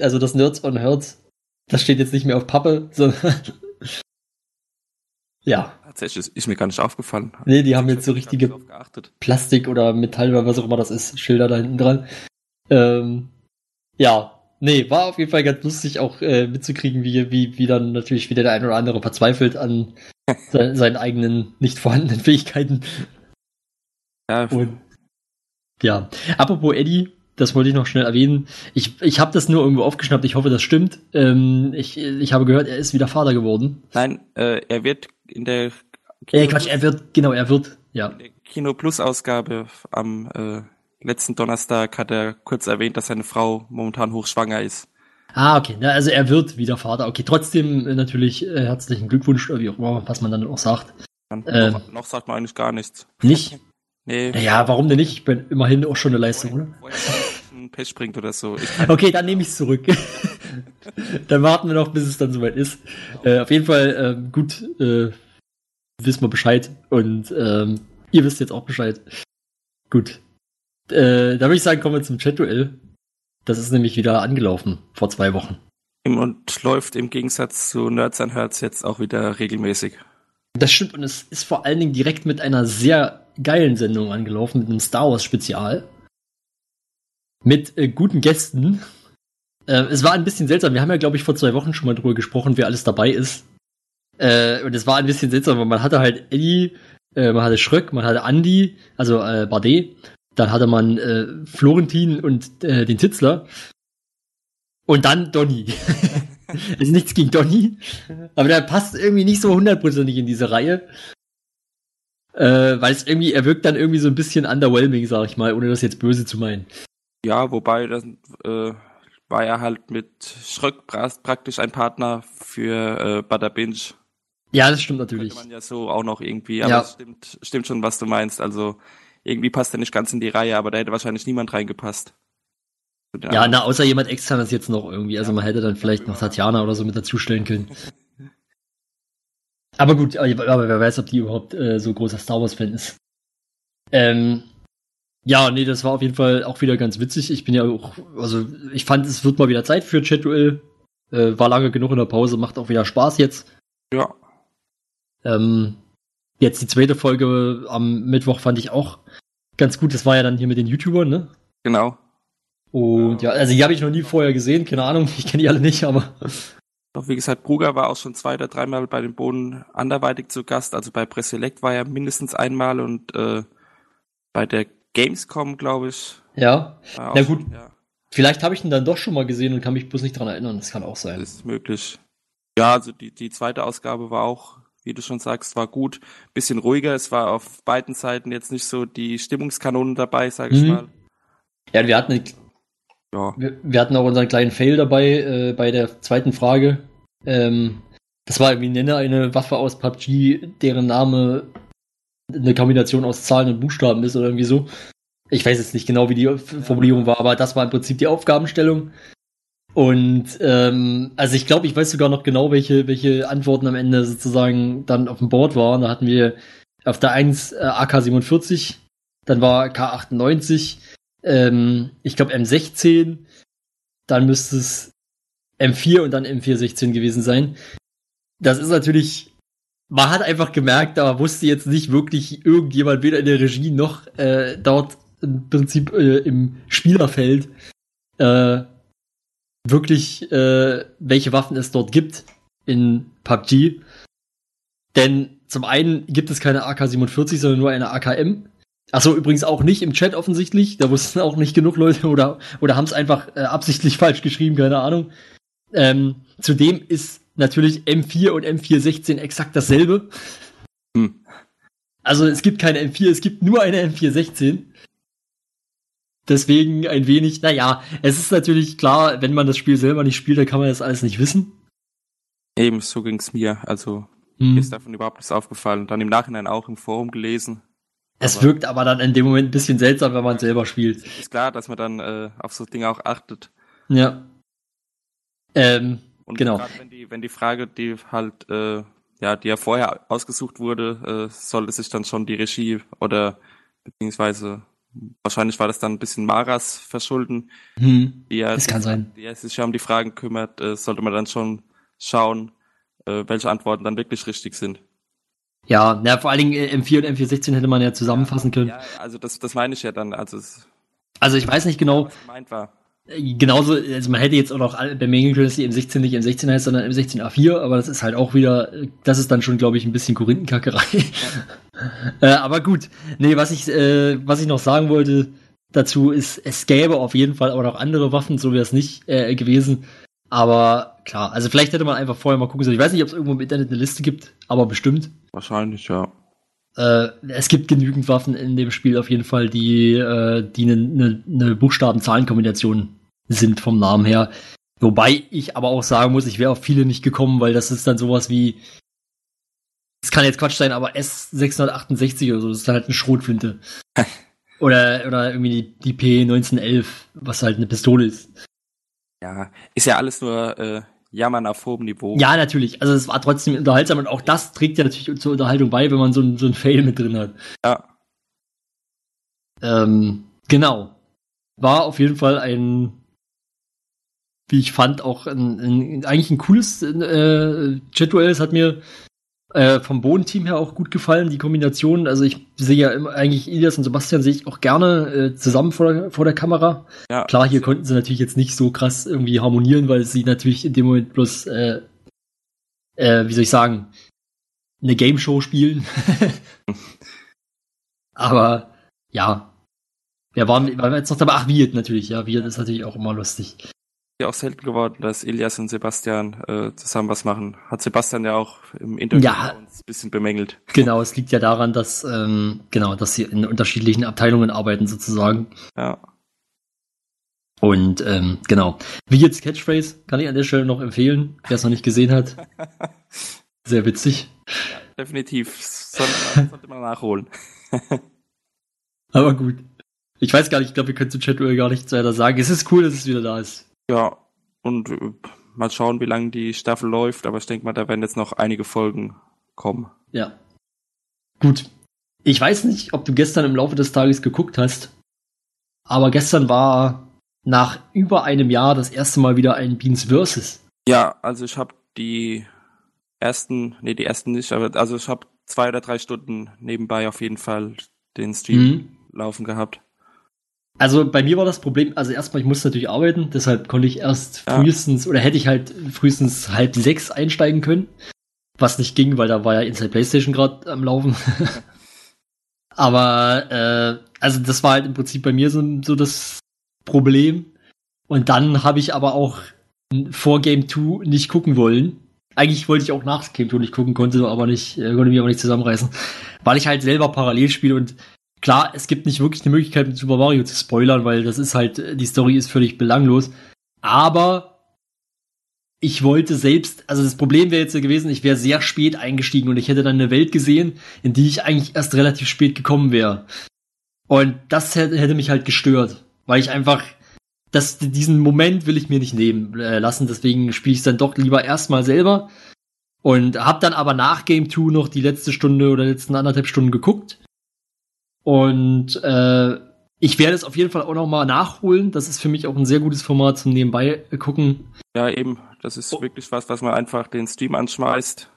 Also das Nerds on Herz Das steht jetzt nicht mehr auf Pappe, sondern. ja. Tatsächlich ist mir gar nicht aufgefallen. Nee, die haben jetzt so richtige. Plastik oder Metall oder was auch immer das ist, Schilder da hinten dran. Ähm, ja, nee, war auf jeden Fall ganz lustig auch äh, mitzukriegen, wie, wie, wie dann natürlich wieder der ein oder andere verzweifelt an se seinen eigenen nicht vorhandenen Fähigkeiten. Ja, Und ja, apropos Eddie, das wollte ich noch schnell erwähnen. Ich, ich habe das nur irgendwo aufgeschnappt, ich hoffe, das stimmt. Ähm, ich, ich habe gehört, er ist wieder Vater geworden. nein, äh, er wird in der Äh, Quatsch, er wird, genau, er wird, ja. Kino Plus Ausgabe am äh, letzten Donnerstag hat er kurz erwähnt, dass seine Frau momentan hochschwanger ist. Ah, okay. Na, also er wird wieder Vater. Okay, trotzdem äh, natürlich äh, herzlichen Glückwunsch, oder wie auch immer, was man dann auch sagt. Dann Ähm. noch, noch sagt man eigentlich gar nichts. Nicht? Nee. Naja, warum denn nicht? Ich bin immerhin auch schon eine Leistung, oder? Ein Pech bringt oder so. Okay, dann nehme ich es zurück. dann warten wir noch, bis es dann soweit ist. Äh, auf jeden Fall, ähm, gut, äh, wissen wir Bescheid. Und ähm, ihr wisst jetzt auch Bescheid. Gut. Äh, da würde ich sagen, kommen wir zum Chat-Duell. Das ist nämlich wieder angelaufen vor zwei Wochen. und läuft im Gegensatz zu Nerds and Herz jetzt auch wieder regelmäßig. Das stimmt und es ist vor allen Dingen direkt mit einer sehr geilen Sendung angelaufen, mit einem Star Wars Spezial. Mit äh, guten Gästen. Äh, es war ein bisschen seltsam. Wir haben ja, glaube ich, vor zwei Wochen schon mal drüber gesprochen, wer alles dabei ist. Äh, und es war ein bisschen seltsam, weil man hatte halt Eddie, äh, man hatte Schröck, man hatte Andy, also äh, Bardet. Dann hatte man äh, Florentin und äh, den Titzler. Und dann Donny. ist nichts gegen Donny. Aber der passt irgendwie nicht so hundertprozentig in diese Reihe. Äh, weil es irgendwie, er wirkt dann irgendwie so ein bisschen underwhelming, sag ich mal, ohne das jetzt böse zu meinen. Ja, wobei das äh, war ja halt mit Schröck pra- praktisch ein Partner für äh, Bada Binge. Ja, das stimmt natürlich. Könnte man ja so auch noch irgendwie, aber Ja. stimmt, stimmt schon, was du meinst. Also irgendwie passt er nicht ganz in die Reihe, aber da hätte wahrscheinlich niemand reingepasst. Ja, anderen. na, außer jemand externes jetzt noch irgendwie. Also man hätte dann vielleicht noch Tatjana oder so mit dazustellen können. Aber gut, aber aber wer weiß, ob die überhaupt äh, so großer Star Wars-Fan ist. Ähm, ja, nee, das war auf jeden Fall auch wieder ganz witzig. Ich bin ja auch, also ich fand, es wird mal wieder Zeit für Chat-Duell. Äh, war lange genug in der Pause, macht auch wieder Spaß jetzt. Ja, Ähm, jetzt die zweite Folge am Mittwoch fand ich auch ganz gut. Das war ja dann hier mit den YouTubern, ne? genau. Und ja, also die habe ich noch nie vorher gesehen, keine Ahnung, ich kenne die alle nicht, aber Doch wie gesagt, Bruger war auch schon zwei oder dreimal bei den Bohnen anderweitig zu Gast. Also bei Presselect war er mindestens einmal und äh, bei der Gamescom, glaube ich. ja. Na gut. Schon, ja, Vielleicht habe ich ihn dann doch schon mal gesehen und kann mich bloß nicht dran erinnern. Das kann auch sein. ist möglich. Ja, also die, die zweite Ausgabe war auch, wie du schon sagst, war gut. Bisschen ruhiger. Es war auf beiden Seiten jetzt nicht so die Stimmungskanonen dabei, sage ich Mhm. mal. Ja, wir hatten, Ja, wir, wir hatten auch unseren kleinen Fail dabei äh, bei der zweiten Frage. Ähm, das war, wie nenne eine Waffe aus PUBG, deren Name eine Kombination aus Zahlen und Buchstaben ist oder irgendwie so. Ich weiß jetzt nicht genau, wie die Formulierung war, aber das war im Prinzip die Aufgabenstellung. Und ähm, also ich glaube, ich weiß sogar noch genau, welche, welche Antworten am Ende sozusagen dann auf dem Board waren. Da hatten wir auf der 1 äh, AK-47, dann war K98, ähm, ich glaube M16, dann müsste es M4 und dann M416 gewesen sein. Das ist natürlich, man hat einfach gemerkt, da wusste jetzt nicht wirklich irgendjemand, weder in der Regie noch äh, dort im Prinzip äh, im Spielerfeld, äh, wirklich, äh, welche Waffen es dort gibt in PUBG. Denn zum einen gibt es keine AK-47, sondern nur eine AKM. Achso, übrigens auch nicht im Chat offensichtlich. Da wussten auch nicht genug Leute oder, oder haben es einfach äh, absichtlich falsch geschrieben, keine Ahnung. Ähm, zudem ist natürlich M4 und M416 exakt dasselbe. Hm. Also es gibt keine M4, es gibt nur eine M416. Deswegen ein wenig, naja, es ist natürlich klar, wenn man das Spiel selber nicht spielt, dann kann man das alles nicht wissen. eben so ging's mir. Also Hm. mir ist davon überhaupt nichts aufgefallen. Dann im Nachhinein auch im Forum gelesen. Es aber- wirkt aber dann in dem Moment ein bisschen seltsam, wenn man selber spielt. Ist klar, dass man dann äh, auf so Dinge auch achtet. Ja. Ähm, Und Genau. wenn die, wenn die Frage, die halt, äh, ja, die ja vorher ausgesucht wurde, äh, sollte sich dann schon die Regie oder beziehungsweise wahrscheinlich war das dann ein bisschen Maras Verschulden. Hm, ja, das kann sein. die ja sich ja um die Fragen kümmert, äh, sollte man dann schon schauen, äh, welche Antworten dann wirklich richtig sind. Ja, na, vor allen Dingen äh, M4 und M416 hätte man ja zusammenfassen können. Ja, also das, das meine ich ja dann, also es, Also ich weiß nicht genau, was gemeint war. Genauso, also man hätte jetzt auch noch bemängeln können, dass die M16 nicht M16 heißt, sondern M16A4, aber das ist halt auch wieder, das ist dann schon, glaube ich, ein bisschen Korinthenkackerei. äh, aber gut, nee, was ich, äh, was ich noch sagen wollte dazu ist, es gäbe auf jeden Fall auch noch andere Waffen, so wäre es nicht äh, gewesen. Aber klar, also vielleicht hätte man einfach vorher mal gucken sollen. Ich weiß nicht, ob es irgendwo im Internet eine Liste gibt, aber bestimmt. Wahrscheinlich, ja. Äh, es gibt genügend Waffen in dem Spiel auf jeden Fall, die, äh, die eine ne, ne Buchstaben-Zahlen-Kombination sind vom Namen her. Wobei ich aber auch sagen muss, ich wäre auf viele nicht gekommen, weil das ist dann sowas wie, es kann jetzt Quatsch sein, aber S668 oder so, das ist halt eine Schrotflinte. oder, oder irgendwie die, die P1911, was halt eine Pistole ist. Ja, ist ja alles nur äh, Jammern auf hohem Niveau. Ja, natürlich. Also es war trotzdem unterhaltsam und auch das trägt ja natürlich zur Unterhaltung bei, wenn man so ein, so ein Fail mit drin hat. Ja, Ähm, genau. War auf jeden Fall ein, wie ich fand, auch ein, ein, eigentlich ein cooles äh, Jet-Duell. Es hat mir äh, vom Bodenteam her auch gut gefallen, die Kombination. Also ich sehe ja immer, eigentlich Ilias und Sebastian sehe ich auch gerne äh, zusammen vor der, vor der Kamera. ja. Klar, hier konnten sie natürlich jetzt nicht so krass irgendwie harmonieren, weil sie natürlich in dem Moment bloß, äh, äh, wie soll ich sagen, eine Game Show spielen. Aber ja, wer war, war jetzt noch dabei? Ach, Wirt natürlich, ja, Wirt ist natürlich auch immer lustig. Ja auch selten geworden, dass Elias und Sebastian äh, zusammen was machen. Hat Sebastian ja auch im Interview Ja. uns ein bisschen bemängelt. Genau, es liegt ja daran, dass ähm, genau, dass sie in unterschiedlichen Abteilungen arbeiten sozusagen. Ja. Und ähm, genau, wie jetzt Catchphrase kann ich an der Stelle noch empfehlen, wer es noch nicht gesehen hat. Sehr witzig. Definitiv. Sollte man, sollte man nachholen. Aber gut. Ich weiß gar nicht, ich glaube, wir können zu Chatwell gar nichts weiter sagen. Es ist cool, dass es wieder da ist. Ja. Und äh, mal schauen, wie lange die Staffel läuft, aber ich denke mal, da werden jetzt noch einige Folgen kommen. Ja. Gut. Ich weiß nicht, ob du gestern im Laufe des Tages geguckt hast, aber gestern war nach über einem Jahr das erste Mal wieder ein Beans Versus. Ja, also ich habe die ersten, nee, die ersten nicht, aber also ich habe zwei oder drei Stunden nebenbei auf jeden Fall den Stream Mhm. laufen gehabt. Also bei mir war das Problem, also erstmal, ich musste natürlich arbeiten, deshalb konnte ich erst Ja. frühestens, oder hätte ich halt frühestens halb sechs einsteigen können. Was nicht ging, weil da war ja Inside PlayStation gerade am Laufen. Aber, äh, also das war halt im Prinzip bei mir so, so das Problem. Und dann habe ich aber auch vor Game 2 nicht gucken wollen. Eigentlich wollte ich auch nach Game 2 nicht gucken, konnte aber nicht, äh, konnte mich aber nicht zusammenreißen. Weil ich halt selber parallel spiele und klar, es gibt nicht wirklich eine Möglichkeit, mit Super Mario zu spoilern, weil das ist halt, die Story ist völlig belanglos. Aber ich wollte selbst, also das Problem wäre jetzt gewesen, ich wäre sehr spät eingestiegen und ich hätte dann eine Welt gesehen, in die ich eigentlich erst relativ spät gekommen wäre. Und das hätte, hätte mich halt gestört, weil ich einfach, das, diesen Moment will ich mir nicht nehmen äh, lassen, deswegen spiele ich es dann doch lieber erstmal selber und habe dann aber nach Game 2 noch die letzte Stunde oder letzten anderthalb Stunden geguckt. Und äh, ich werde es auf jeden Fall auch noch mal nachholen. Das ist für mich auch ein sehr gutes Format zum nebenbei gucken. Ja, eben, das ist Oh. wirklich was, was man einfach den Stream anschmeißt.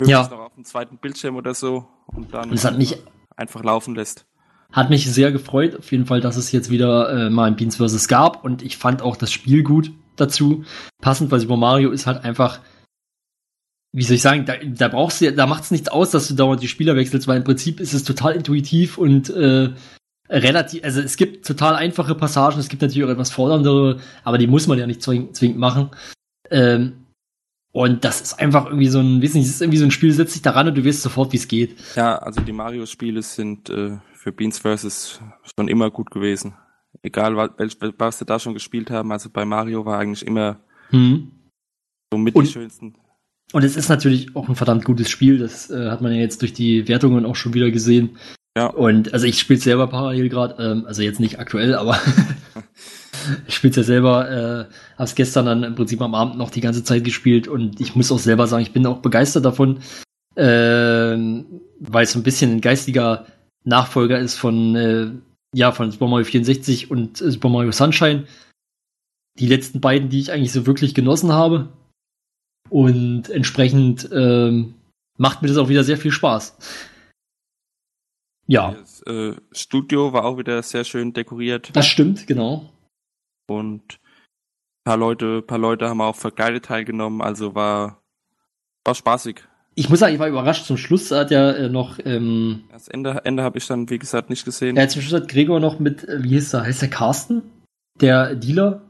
Ja. Möglichst noch auf dem zweiten Bildschirm oder so und dann Und hat mich einfach laufen lässt. Hat mich sehr gefreut, auf jeden Fall, dass es jetzt wieder äh, mal ein Beans vs. gab und ich fand auch das Spiel gut dazu. Passend, weil Super Mario ist halt einfach, wie soll ich sagen, da, da brauchst du, ja- da macht es nichts aus, dass du dauernd die Spieler wechselst, weil im Prinzip ist es total intuitiv und äh, relativ, also es gibt total einfache Passagen, es gibt natürlich auch etwas forderndere, aber die muss man ja nicht zwing, zwingend machen. Ähm, und das ist einfach irgendwie so ein, weiß nicht, es ist irgendwie so ein Spiel, setz dich daran und du weißt sofort, wie es geht. Ja, also die Mario-Spiele sind äh, für Beans vs. schon immer gut gewesen. Egal, wa- welch, was sie da schon gespielt haben. Also bei Mario war eigentlich immer Hm. so mit Und- die schönsten. Und es ist natürlich auch ein verdammt gutes Spiel. Das äh, hat man ja jetzt durch die Wertungen auch schon wieder gesehen. Ja. Und also ich spiele selber parallel gerade, ähm, also jetzt nicht aktuell, aber ich spiele ja selber, äh, habe es gestern dann im Prinzip am Abend noch die ganze Zeit gespielt und ich muss auch selber sagen, ich bin auch begeistert davon, ähm, weil es so ein bisschen ein geistiger Nachfolger ist von äh, ja, von Super Mario 64 und äh, Super Mario Sunshine. Die letzten beiden, die ich eigentlich so wirklich genossen habe. Und entsprechend ähm, macht mir das auch wieder sehr viel Spaß. Ja. Das äh, Studio war auch wieder sehr schön dekoriert. Das stimmt, genau. Und paar Leute, paar Leute haben auch für Geile teilgenommen, also war, war spaßig. Ich muss sagen, ich war überrascht. Zum Schluss hat ja äh, noch, ähm, Das Ende, Ende habe ich dann, wie gesagt, nicht gesehen. ja, zum Schluss hat Gregor noch mit, äh, wie hieß der, heißt der Carsten? Der Dealer?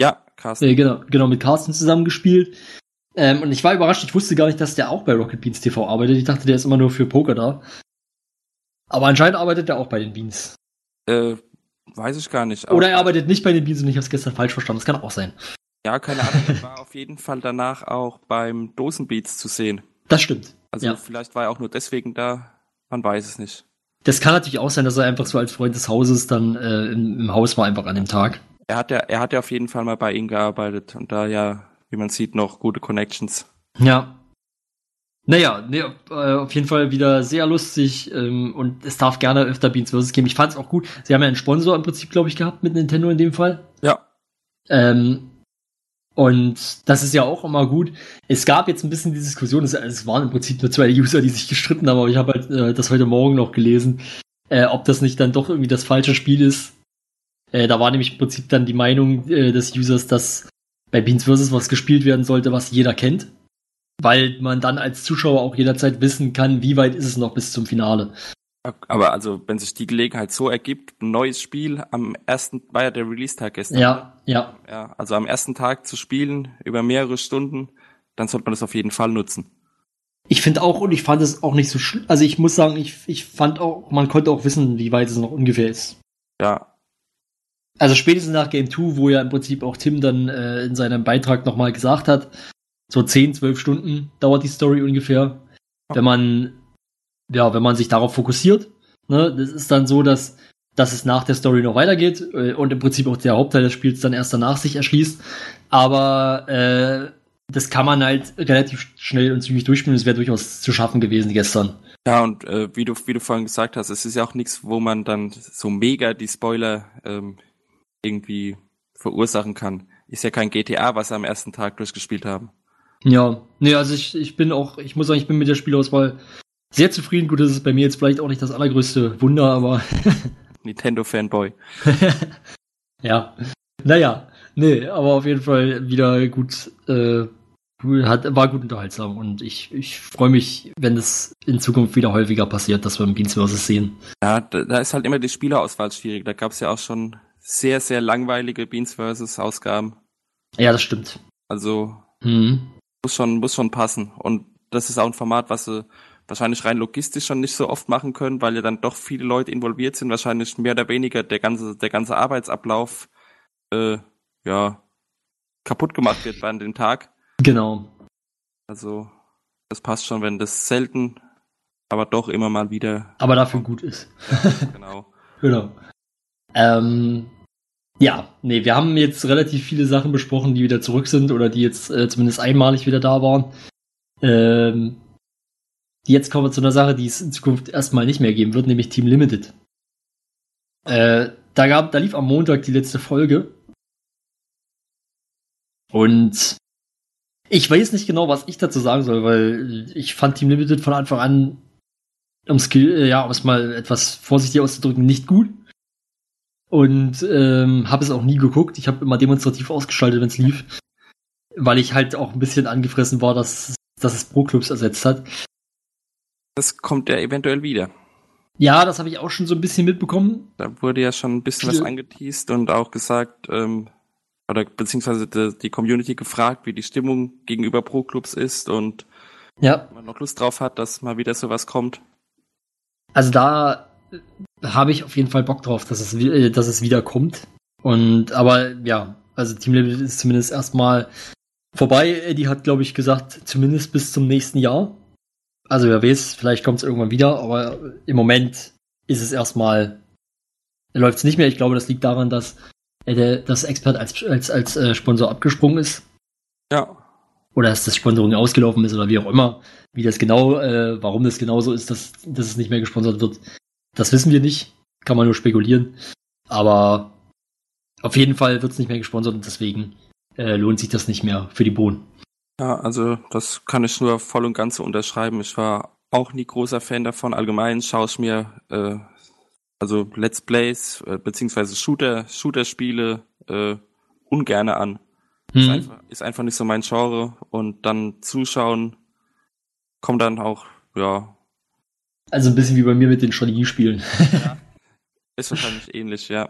Ja, Carsten. Äh, genau, genau, mit Carsten zusammengespielt. Ähm, und ich war überrascht, ich wusste gar nicht, dass der auch bei Rocket Beans TV arbeitet. Ich dachte, der ist immer nur für Poker da. Aber anscheinend arbeitet er auch bei den Beans. Äh, weiß ich gar nicht. Oder er arbeitet nicht bei den Beans und ich habe es gestern falsch verstanden. Das kann auch sein. Ja, keine Ahnung. Er war auf jeden Fall danach auch beim Dosenbeats zu sehen. Das stimmt. Also Ja. vielleicht war er auch nur deswegen da. Man weiß es nicht. Das kann natürlich auch sein, dass er einfach so als Freund des Hauses dann äh, im, im Haus war, einfach an dem Tag. Er hat ja, er hat ja auf jeden Fall mal bei ihm gearbeitet und da ja, wie man sieht, noch gute Connections. Ja. Naja, nee, äh, auf jeden Fall wieder sehr lustig ähm, und es darf gerne öfter Beans vs. geben. Ich fand es auch gut. Sie haben ja einen Sponsor im Prinzip, glaube ich, gehabt mit Nintendo in dem Fall. Ja. Ähm, und das ist ja auch immer gut. Es gab jetzt ein bisschen die Diskussion, es, es waren im Prinzip nur zwei User, die sich gestritten haben, aber ich habe halt äh, das heute Morgen noch gelesen, äh, ob das nicht dann doch irgendwie das falsche Spiel ist. Äh, da war nämlich im Prinzip dann die Meinung äh, des Users, dass bei Beans vs. was gespielt werden sollte, was jeder kennt. Weil man dann als Zuschauer auch jederzeit wissen kann, wie weit ist es noch bis zum Finale. Aber also, wenn sich die Gelegenheit so ergibt, ein neues Spiel am ersten, war ja der Release-Tag gestern. Ja, ja. Ja, also am ersten Tag zu spielen, über mehrere Stunden, dann sollte man das auf jeden Fall nutzen. Ich finde auch, und ich fand es auch nicht so schlimm. Also ich muss sagen, ich, ich fand auch, man konnte auch wissen, wie weit es noch ungefähr ist. Ja, Also spätestens nach Game 2, wo ja im Prinzip auch Tim dann äh, in seinem Beitrag nochmal gesagt hat, so 10, 12 Stunden dauert die Story ungefähr. Wenn man, ja, wenn man sich darauf fokussiert. Ne, das ist dann so, dass, dass es nach der Story noch weitergeht äh, und im Prinzip auch der Hauptteil des Spiels dann erst danach sich erschließt. Aber äh, das kann man halt relativ schnell und zügig durchspielen. Es wäre durchaus zu schaffen gewesen gestern. Ja, und äh, wie du wie du vorhin gesagt hast, es ist ja auch nichts, wo man dann so mega die Spoiler ähm, irgendwie verursachen kann. Ist ja kein GTA, was wir am ersten Tag durchgespielt haben. Ja, nee, also ich, ich bin auch, ich muss sagen, ich bin mit der Spielauswahl sehr zufrieden. Gut, das ist bei mir jetzt vielleicht auch nicht das allergrößte Wunder, aber Nintendo Fanboy. ja. Naja, nee, aber auf jeden Fall wieder gut, äh, hat, war gut unterhaltsam und ich, ich freue mich, wenn es in Zukunft wieder häufiger passiert, dass wir im Beans vs. sehen. Ja, da, da ist halt immer die Spielerauswahl schwierig. Da gab es ja auch schon sehr, sehr langweilige Beans vs. Ausgaben. Ja, das stimmt. Also Mhm. muss schon, muss schon passen. Und das ist auch ein Format, was sie wahrscheinlich rein logistisch schon nicht so oft machen können, weil ja dann doch viele Leute involviert sind. Wahrscheinlich mehr oder weniger der ganze, der ganze Arbeitsablauf, äh, ja, kaputt gemacht wird während dem Tag. Genau. Also, das passt schon, wenn das selten, aber doch immer mal wieder, Aber dafür gut ist. genau. Genau. Ähm, ja, nee, wir haben jetzt relativ viele Sachen besprochen, die wieder zurück sind oder die jetzt äh, zumindest einmalig wieder da waren. Ähm, jetzt kommen wir zu einer Sache, die es in Zukunft erstmal nicht mehr geben wird, nämlich Team Limited. Äh, da gab, da lief am Montag die letzte Folge. Und ich weiß nicht genau, was ich dazu sagen soll, weil ich fand Team Limited von Anfang an, um Skill, äh, ja, um es mal etwas vorsichtig auszudrücken, nicht gut. Und ähm, habe es auch nie geguckt. Ich habe immer demonstrativ ausgeschaltet, wenn es lief. Weil ich halt auch ein bisschen angefressen war, dass, dass es Pro-Clubs ersetzt hat. Das kommt ja eventuell wieder. Ja, das habe ich auch schon so ein bisschen mitbekommen. Da wurde ja schon ein bisschen was angeteased und auch gesagt, ähm, oder beziehungsweise die, die Community gefragt, wie die Stimmung gegenüber Pro-Clubs ist und Ja, ob man noch Lust drauf hat, dass mal wieder sowas kommt. also da habe ich auf jeden Fall Bock drauf, dass es, äh, dass es wieder kommt. Und aber ja, also Team Limited ist zumindest erstmal vorbei. Eddie hat, glaube ich, gesagt, zumindest bis zum nächsten Jahr. Also wer weiß, vielleicht kommt es irgendwann wieder, aber im Moment ist es erstmal, läuft es nicht mehr. Ich glaube, das liegt daran, dass äh, der, das Expert als, als, als äh, Sponsor abgesprungen ist. Ja, Oder dass das Sponsoring ausgelaufen ist oder wie auch immer. Wie das genau, äh, warum das genau so ist, dass, dass es nicht mehr gesponsert wird, das wissen wir nicht. kann man nur spekulieren. Aber auf jeden Fall wird es nicht mehr gesponsert und deswegen äh, lohnt sich das nicht mehr für die Bohnen. Ja, also das kann ich nur voll und ganz so unterschreiben. Ich war auch nie großer Fan davon. Allgemein schaue ich mir äh, also Let's Plays äh, beziehungsweise Shooter Shooter-Spiele äh, ungerne an. Ist, Hm. einfach, ist einfach nicht so mein Genre und dann zuschauen kommt dann auch ja Also ein bisschen wie bei mir mit den Strategiespielen. ist wahrscheinlich ähnlich, ja.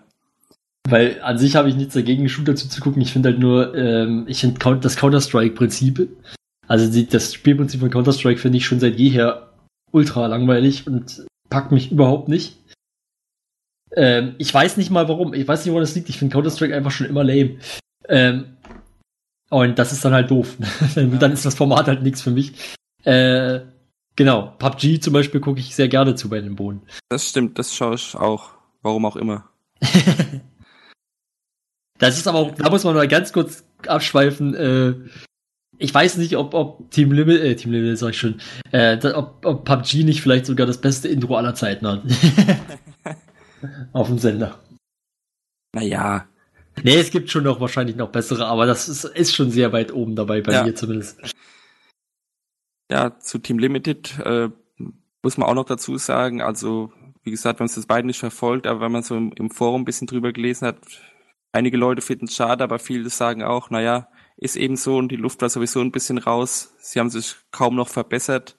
Weil an sich habe ich nichts dagegen, Shooter zuzugucken. Ich finde halt nur, ähm, ich finde das Counter-Strike-Prinzip, also die, das Spielprinzip von Counter-Strike finde ich schon seit jeher ultra langweilig und packt mich überhaupt nicht. Ähm, ich weiß nicht mal warum. Ich weiß nicht, woran das liegt. Ich finde Counter-Strike einfach schon immer lame. Ähm, und das ist dann halt doof. dann, dann ist das Format halt nichts für mich. Äh, genau. PUBG zum Beispiel gucke ich sehr gerne zu bei den Bohnen. Das stimmt, das schaue ich auch. Warum auch immer. Das ist aber auch, da muss man mal ganz kurz abschweifen. Äh, ich weiß nicht, ob, ob Team Limit, äh, Team Limit sag ich schon, äh, ob, ob PUBG nicht vielleicht sogar das beste Intro aller Zeiten hat. Auf dem Sender. Naja, Nee, es gibt schon noch wahrscheinlich noch bessere, aber das ist, ist schon sehr weit oben dabei, bei Ja. mir zumindest. Ja, zu Team Limited äh, muss man auch noch dazu sagen, also wie gesagt, wir haben es jetzt beide nicht verfolgt, aber wenn man so im, im Forum ein bisschen drüber gelesen hat, einige Leute finden es schade, aber viele sagen auch, naja, ist eben so und die Luft war sowieso ein bisschen raus. Sie haben sich kaum noch verbessert.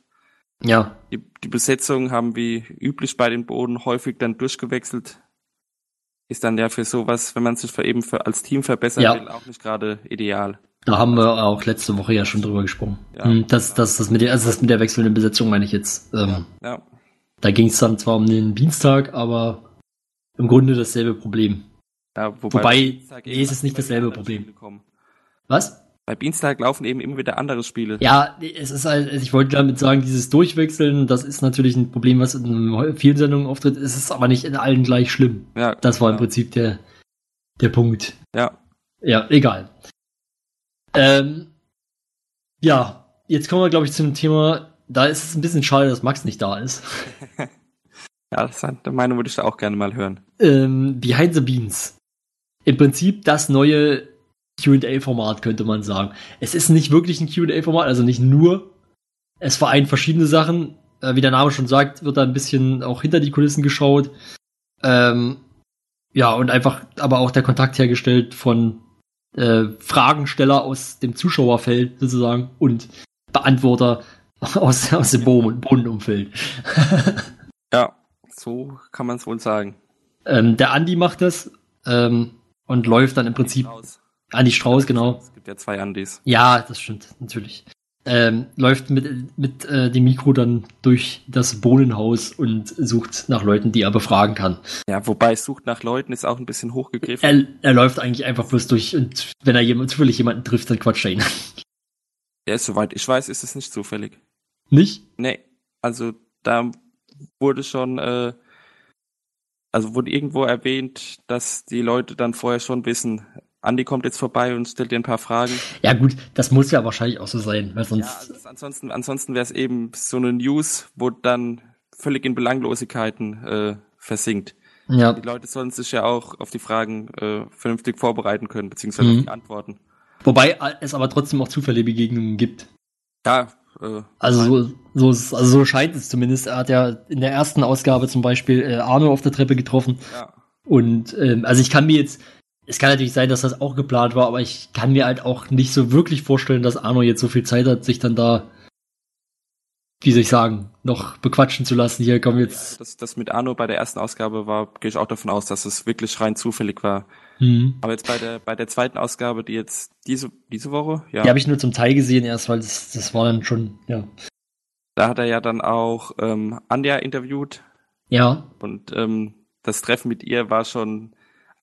Ja, Die, die Besetzung haben wie üblich bei den Boden häufig dann durchgewechselt. Ist dann ja für sowas, wenn man sich für eben für, als Team verbessern Ja. will, auch nicht gerade ideal. Da haben wir auch letzte Woche ja schon drüber gesprochen. Ja. Hm, Das, das, das mit der, also das mit der wechselnden Besetzung meine ich jetzt. Ähm, Ja, Da ging es dann zwar um den Dienstag, aber im Grunde dasselbe Problem. ja Wobei, bei Dienstag nee, es ist nicht immer wieder dasselbe Problem. Was? Bei Dienstag laufen eben immer wieder andere Spiele. Ja, es ist halt, ich wollte damit sagen, dieses Durchwechseln, das ist natürlich ein Problem, was in vielen Sendungen auftritt. Es ist aber nicht in allen gleich schlimm. Ja, Das war im. Prinzip der, der Punkt. Ja, Ja, egal. Ähm, ja, jetzt kommen wir, glaube ich, zu einem Thema, da ist es ein bisschen schade, dass Max nicht da ist. ja, das hat, Meinung würde ich da auch gerne mal hören. Ähm, Behind the Beans. Im Prinzip das neue QA-Format, könnte man sagen. Es ist nicht wirklich ein QA-Format, also nicht nur. Es vereint verschiedene Sachen. Äh, wie der Name schon sagt, wird da ein bisschen auch hinter die Kulissen geschaut. Ähm, ja, und einfach aber auch der Kontakt hergestellt von äh, Fragensteller aus dem Zuschauerfeld sozusagen und Beantworter aus, aus dem Boden- Bodenumfeld. Ja, so kann man es wohl sagen. ähm, der Andi macht das ähm, und läuft dann im Prinzip. Andi Strauß, genau. Es gibt ja zwei Andys. Ja, das stimmt, natürlich. Ähm, läuft mit, mit äh, dem Mikro dann durch das Bohnenhaus und sucht nach Leuten, die er befragen kann. Ja, wobei sucht nach Leuten ist auch ein bisschen hochgegriffen. Er, er läuft eigentlich einfach bloß durch und wenn er jemand, zufällig jemanden trifft, dann quatscht er ihn. Ja, soweit ich weiß, ist es nicht zufällig. Nicht? Nee, also da wurde schon, äh, also wurde irgendwo erwähnt, dass die Leute dann vorher schon wissen, Andi kommt jetzt vorbei und stellt dir ein paar Fragen. Ja gut, das muss ja wahrscheinlich auch so sein, weil Ja, sonst... also es- ansonsten, ansonsten wäre es eben so eine News, wo dann völlig in Belanglosigkeiten äh, versinkt. Ja, Die Leute sollen sich ja auch auf die Fragen äh, vernünftig vorbereiten können, beziehungsweise Mhm. auf die Antworten. wobei es aber trotzdem auch Zufälle-Begegnungen gibt. Ja, äh, Also so, so, ist, also so scheint es zumindest. Er hat ja in der ersten Ausgabe zum Beispiel äh, Arno auf der Treppe getroffen. ja, Und ähm, also ich kann mir jetzt, es kann natürlich sein, dass das auch geplant war, aber ich kann mir halt auch nicht so wirklich vorstellen, dass Arno jetzt so viel Zeit hat, sich dann da, wie soll ich sagen, noch bequatschen zu lassen. Hier kommen jetzt. das, das mit Arno bei der ersten Ausgabe war, gehe ich auch davon aus, dass es wirklich rein zufällig war. Hm. Aber jetzt bei der bei der zweiten Ausgabe, die jetzt diese diese Woche, ja, Die habe ich nur zum Teil gesehen erst, weil das, das war dann schon, ja. da hat er ja dann auch ähm, Anja interviewt Ja, und ähm, das Treffen mit ihr war schon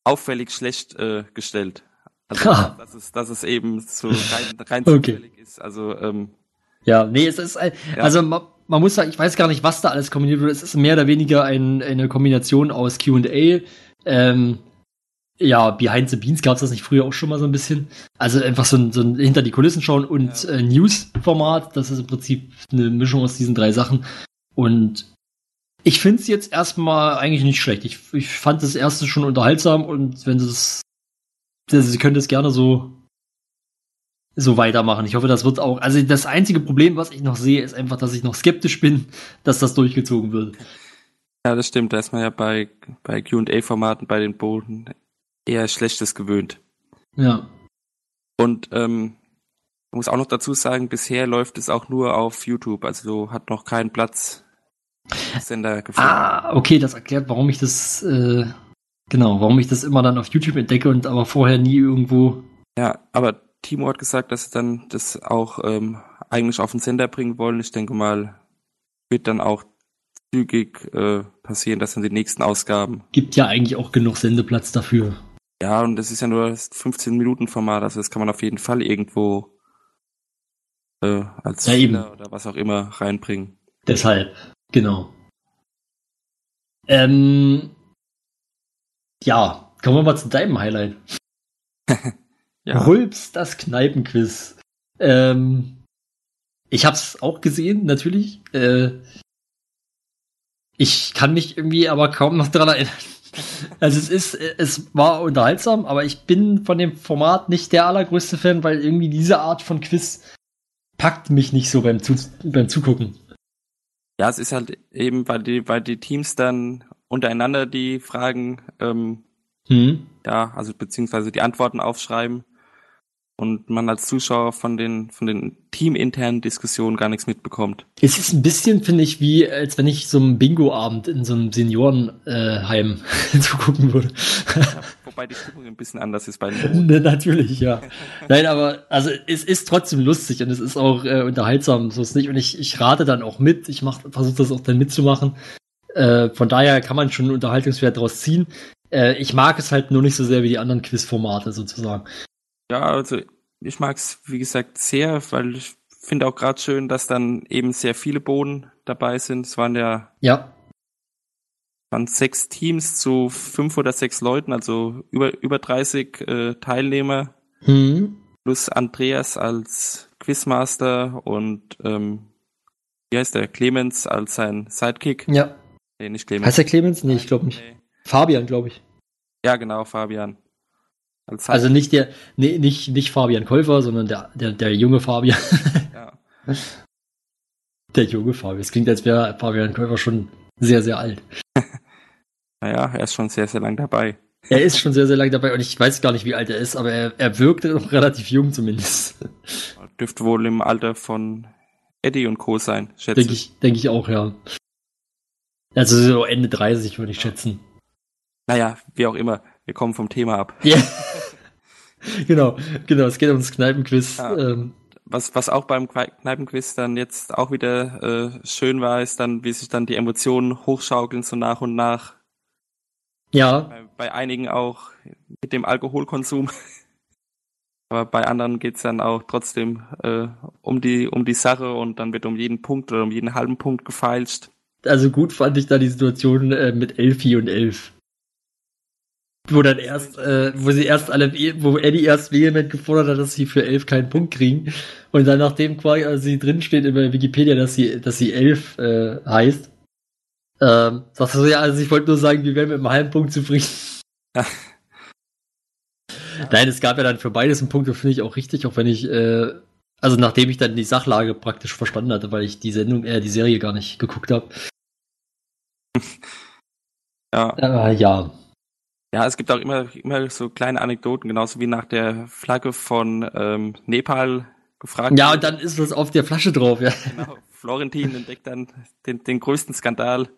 auffällig schlecht äh, gestellt. Also Ha. dass es dass es eben so rein, rein Okay. zufällig ist. Also ähm, ja, nee, es ist, ein, Ja. also man, man muss sagen, ich weiß gar nicht, was da alles kombiniert wurde. Es ist mehr oder weniger ein, eine Kombination aus Q&A, ähm, ja, Behind the Beans gab es das nicht früher auch schon mal so ein bisschen. Also einfach so ein, so ein hinter die Kulissen schauen und äh, News-Format. Das ist im Prinzip eine Mischung aus diesen drei Sachen. Und Ich finde es jetzt erstmal eigentlich nicht schlecht. Ich, ich fand das erste schon unterhaltsam und wenn das, sie können das gerne so so weitermachen. Ich hoffe, das wird auch. Also das einzige Problem, was ich noch sehe, ist einfach, dass ich noch skeptisch bin, dass das durchgezogen wird. Ja, das stimmt. Da ist man ja bei, bei QA-Formaten bei den Boden eher Schlechtes gewöhnt. Ja. Und ähm, ich muss auch noch dazu sagen, bisher läuft es auch nur auf YouTube, also hat noch keinen Platz Sender gefunden. Ah, okay, das erklärt, warum ich das, äh, genau, warum ich das immer dann auf YouTube entdecke und aber vorher nie irgendwo. Ja, aber Timo hat gesagt, dass sie dann das auch ähm, eigentlich auf den Sender bringen wollen. Ich denke mal, wird dann auch zügig äh, passieren, dass dann die nächsten Ausgaben. Gibt ja eigentlich auch genug Sendeplatz dafür. Ja, und das ist ja nur das 15-Minuten-Format, also das kann man auf jeden Fall irgendwo äh, als ja, oder was auch immer reinbringen. Deshalb, genau. Ähm, ja, kommen wir mal zu deinem Highlight. ja. Rülps, das Kneipenquiz. Ähm, ich hab's auch gesehen, natürlich. Äh, ich kann mich irgendwie aber kaum noch daran erinnern. Also es ist, es war unterhaltsam, aber ich bin von dem Format nicht der allergrößte Fan, weil irgendwie diese Art von Quiz packt mich nicht so beim, Zu beim Zugucken. Ja, es ist halt eben, weil die, weil die Teams dann untereinander die Fragen, ähm, hm. ja, also beziehungsweise die Antworten aufschreiben und man als Zuschauer von den, von den teaminternen Diskussionen gar nichts mitbekommt. Es ist ein bisschen, finde ich, wie als wenn ich so einen Bingo-Abend in so einem Seniorenheim äh, zugucken würde. Ja, wobei die Stimmung ein bisschen anders ist bei den ne, Natürlich, ja. Nein, aber also es ist trotzdem lustig und es ist auch äh, unterhaltsam, so ist nicht. Und ich, ich rate dann auch mit, ich versuche das auch dann mitzumachen. Äh, von daher kann man schon einen Unterhaltungswert daraus ziehen. Äh, ich mag es halt nur nicht so sehr wie die anderen Quizformate sozusagen. Ja, also ich mag es, wie gesagt, sehr, weil ich finde auch gerade schön, dass dann eben sehr viele Boden dabei sind. Es waren ja, ja. waren sechs Teams zu fünf oder sechs Leuten, also über, über 30 äh, Teilnehmer. Hm. Plus Andreas als Quizmaster und ähm, wie heißt der? Clemens als sein Sidekick. Ja. Nee, nicht Clemens. Heißt der Clemens? Nee, ich glaube nicht. Nee. Fabian, glaube ich. Ja, genau, Fabian. Also nicht der, nee, nicht, nicht Fabian Käufer, sondern der, der, der junge Fabian. Ja. Der junge Fabian. Es klingt, als wäre Fabian Käufer schon sehr, sehr alt. naja, er ist schon sehr, sehr lang dabei. Er ist schon sehr, sehr lang dabei und ich weiß gar nicht, wie alt er ist, aber er, er wirkte noch relativ jung zumindest. Dürfte wohl im Alter von Eddie und Co. sein, schätze Denke ich. Denke ich auch, ja. Also so Ende 30 würde ich ja. schätzen. Naja, wie auch immer. Wir kommen vom Thema ab. Ja. genau, genau. Es geht ums Kneipenquiz. Ja. Ähm. Was, was auch beim Kneipenquiz dann jetzt auch wieder äh, schön war, ist dann, wie sich dann die Emotionen hochschaukeln so nach und nach. Ja. Bei, bei einigen auch mit dem Alkoholkonsum. Aber bei anderen geht's dann auch trotzdem äh, um die um die Sache und dann wird um jeden Punkt oder um jeden halben Punkt gefeilscht. Also gut fand ich da die Situation äh, mit Elfi und Elf wo dann erst, äh, wo sie erst alle, wo Eddie erst vehement gefordert hat, dass sie für elf keinen Punkt kriegen. Und dann nachdem quasi also sie drin steht in der Wikipedia, dass sie, dass sie elf äh, heißt, ähm, sagst du so, ja, also ich wollte nur sagen, wir wären mit einem halben Punkt zufrieden. Ja. Nein, es gab ja dann für beides einen Punkt, das finde ich auch richtig, auch wenn ich, äh, also nachdem ich dann die Sachlage praktisch verstanden hatte, weil ich die Sendung, äh, die Serie gar nicht geguckt habe. Ja. Äh, ja. Ja, es gibt auch immer, immer so kleine Anekdoten, genauso wie nach der Flagge von ähm, Nepal gefragt. Ja, und dann ist das auf der Flasche drauf, ja. Genau. Florentin entdeckt dann den, den größten Skandal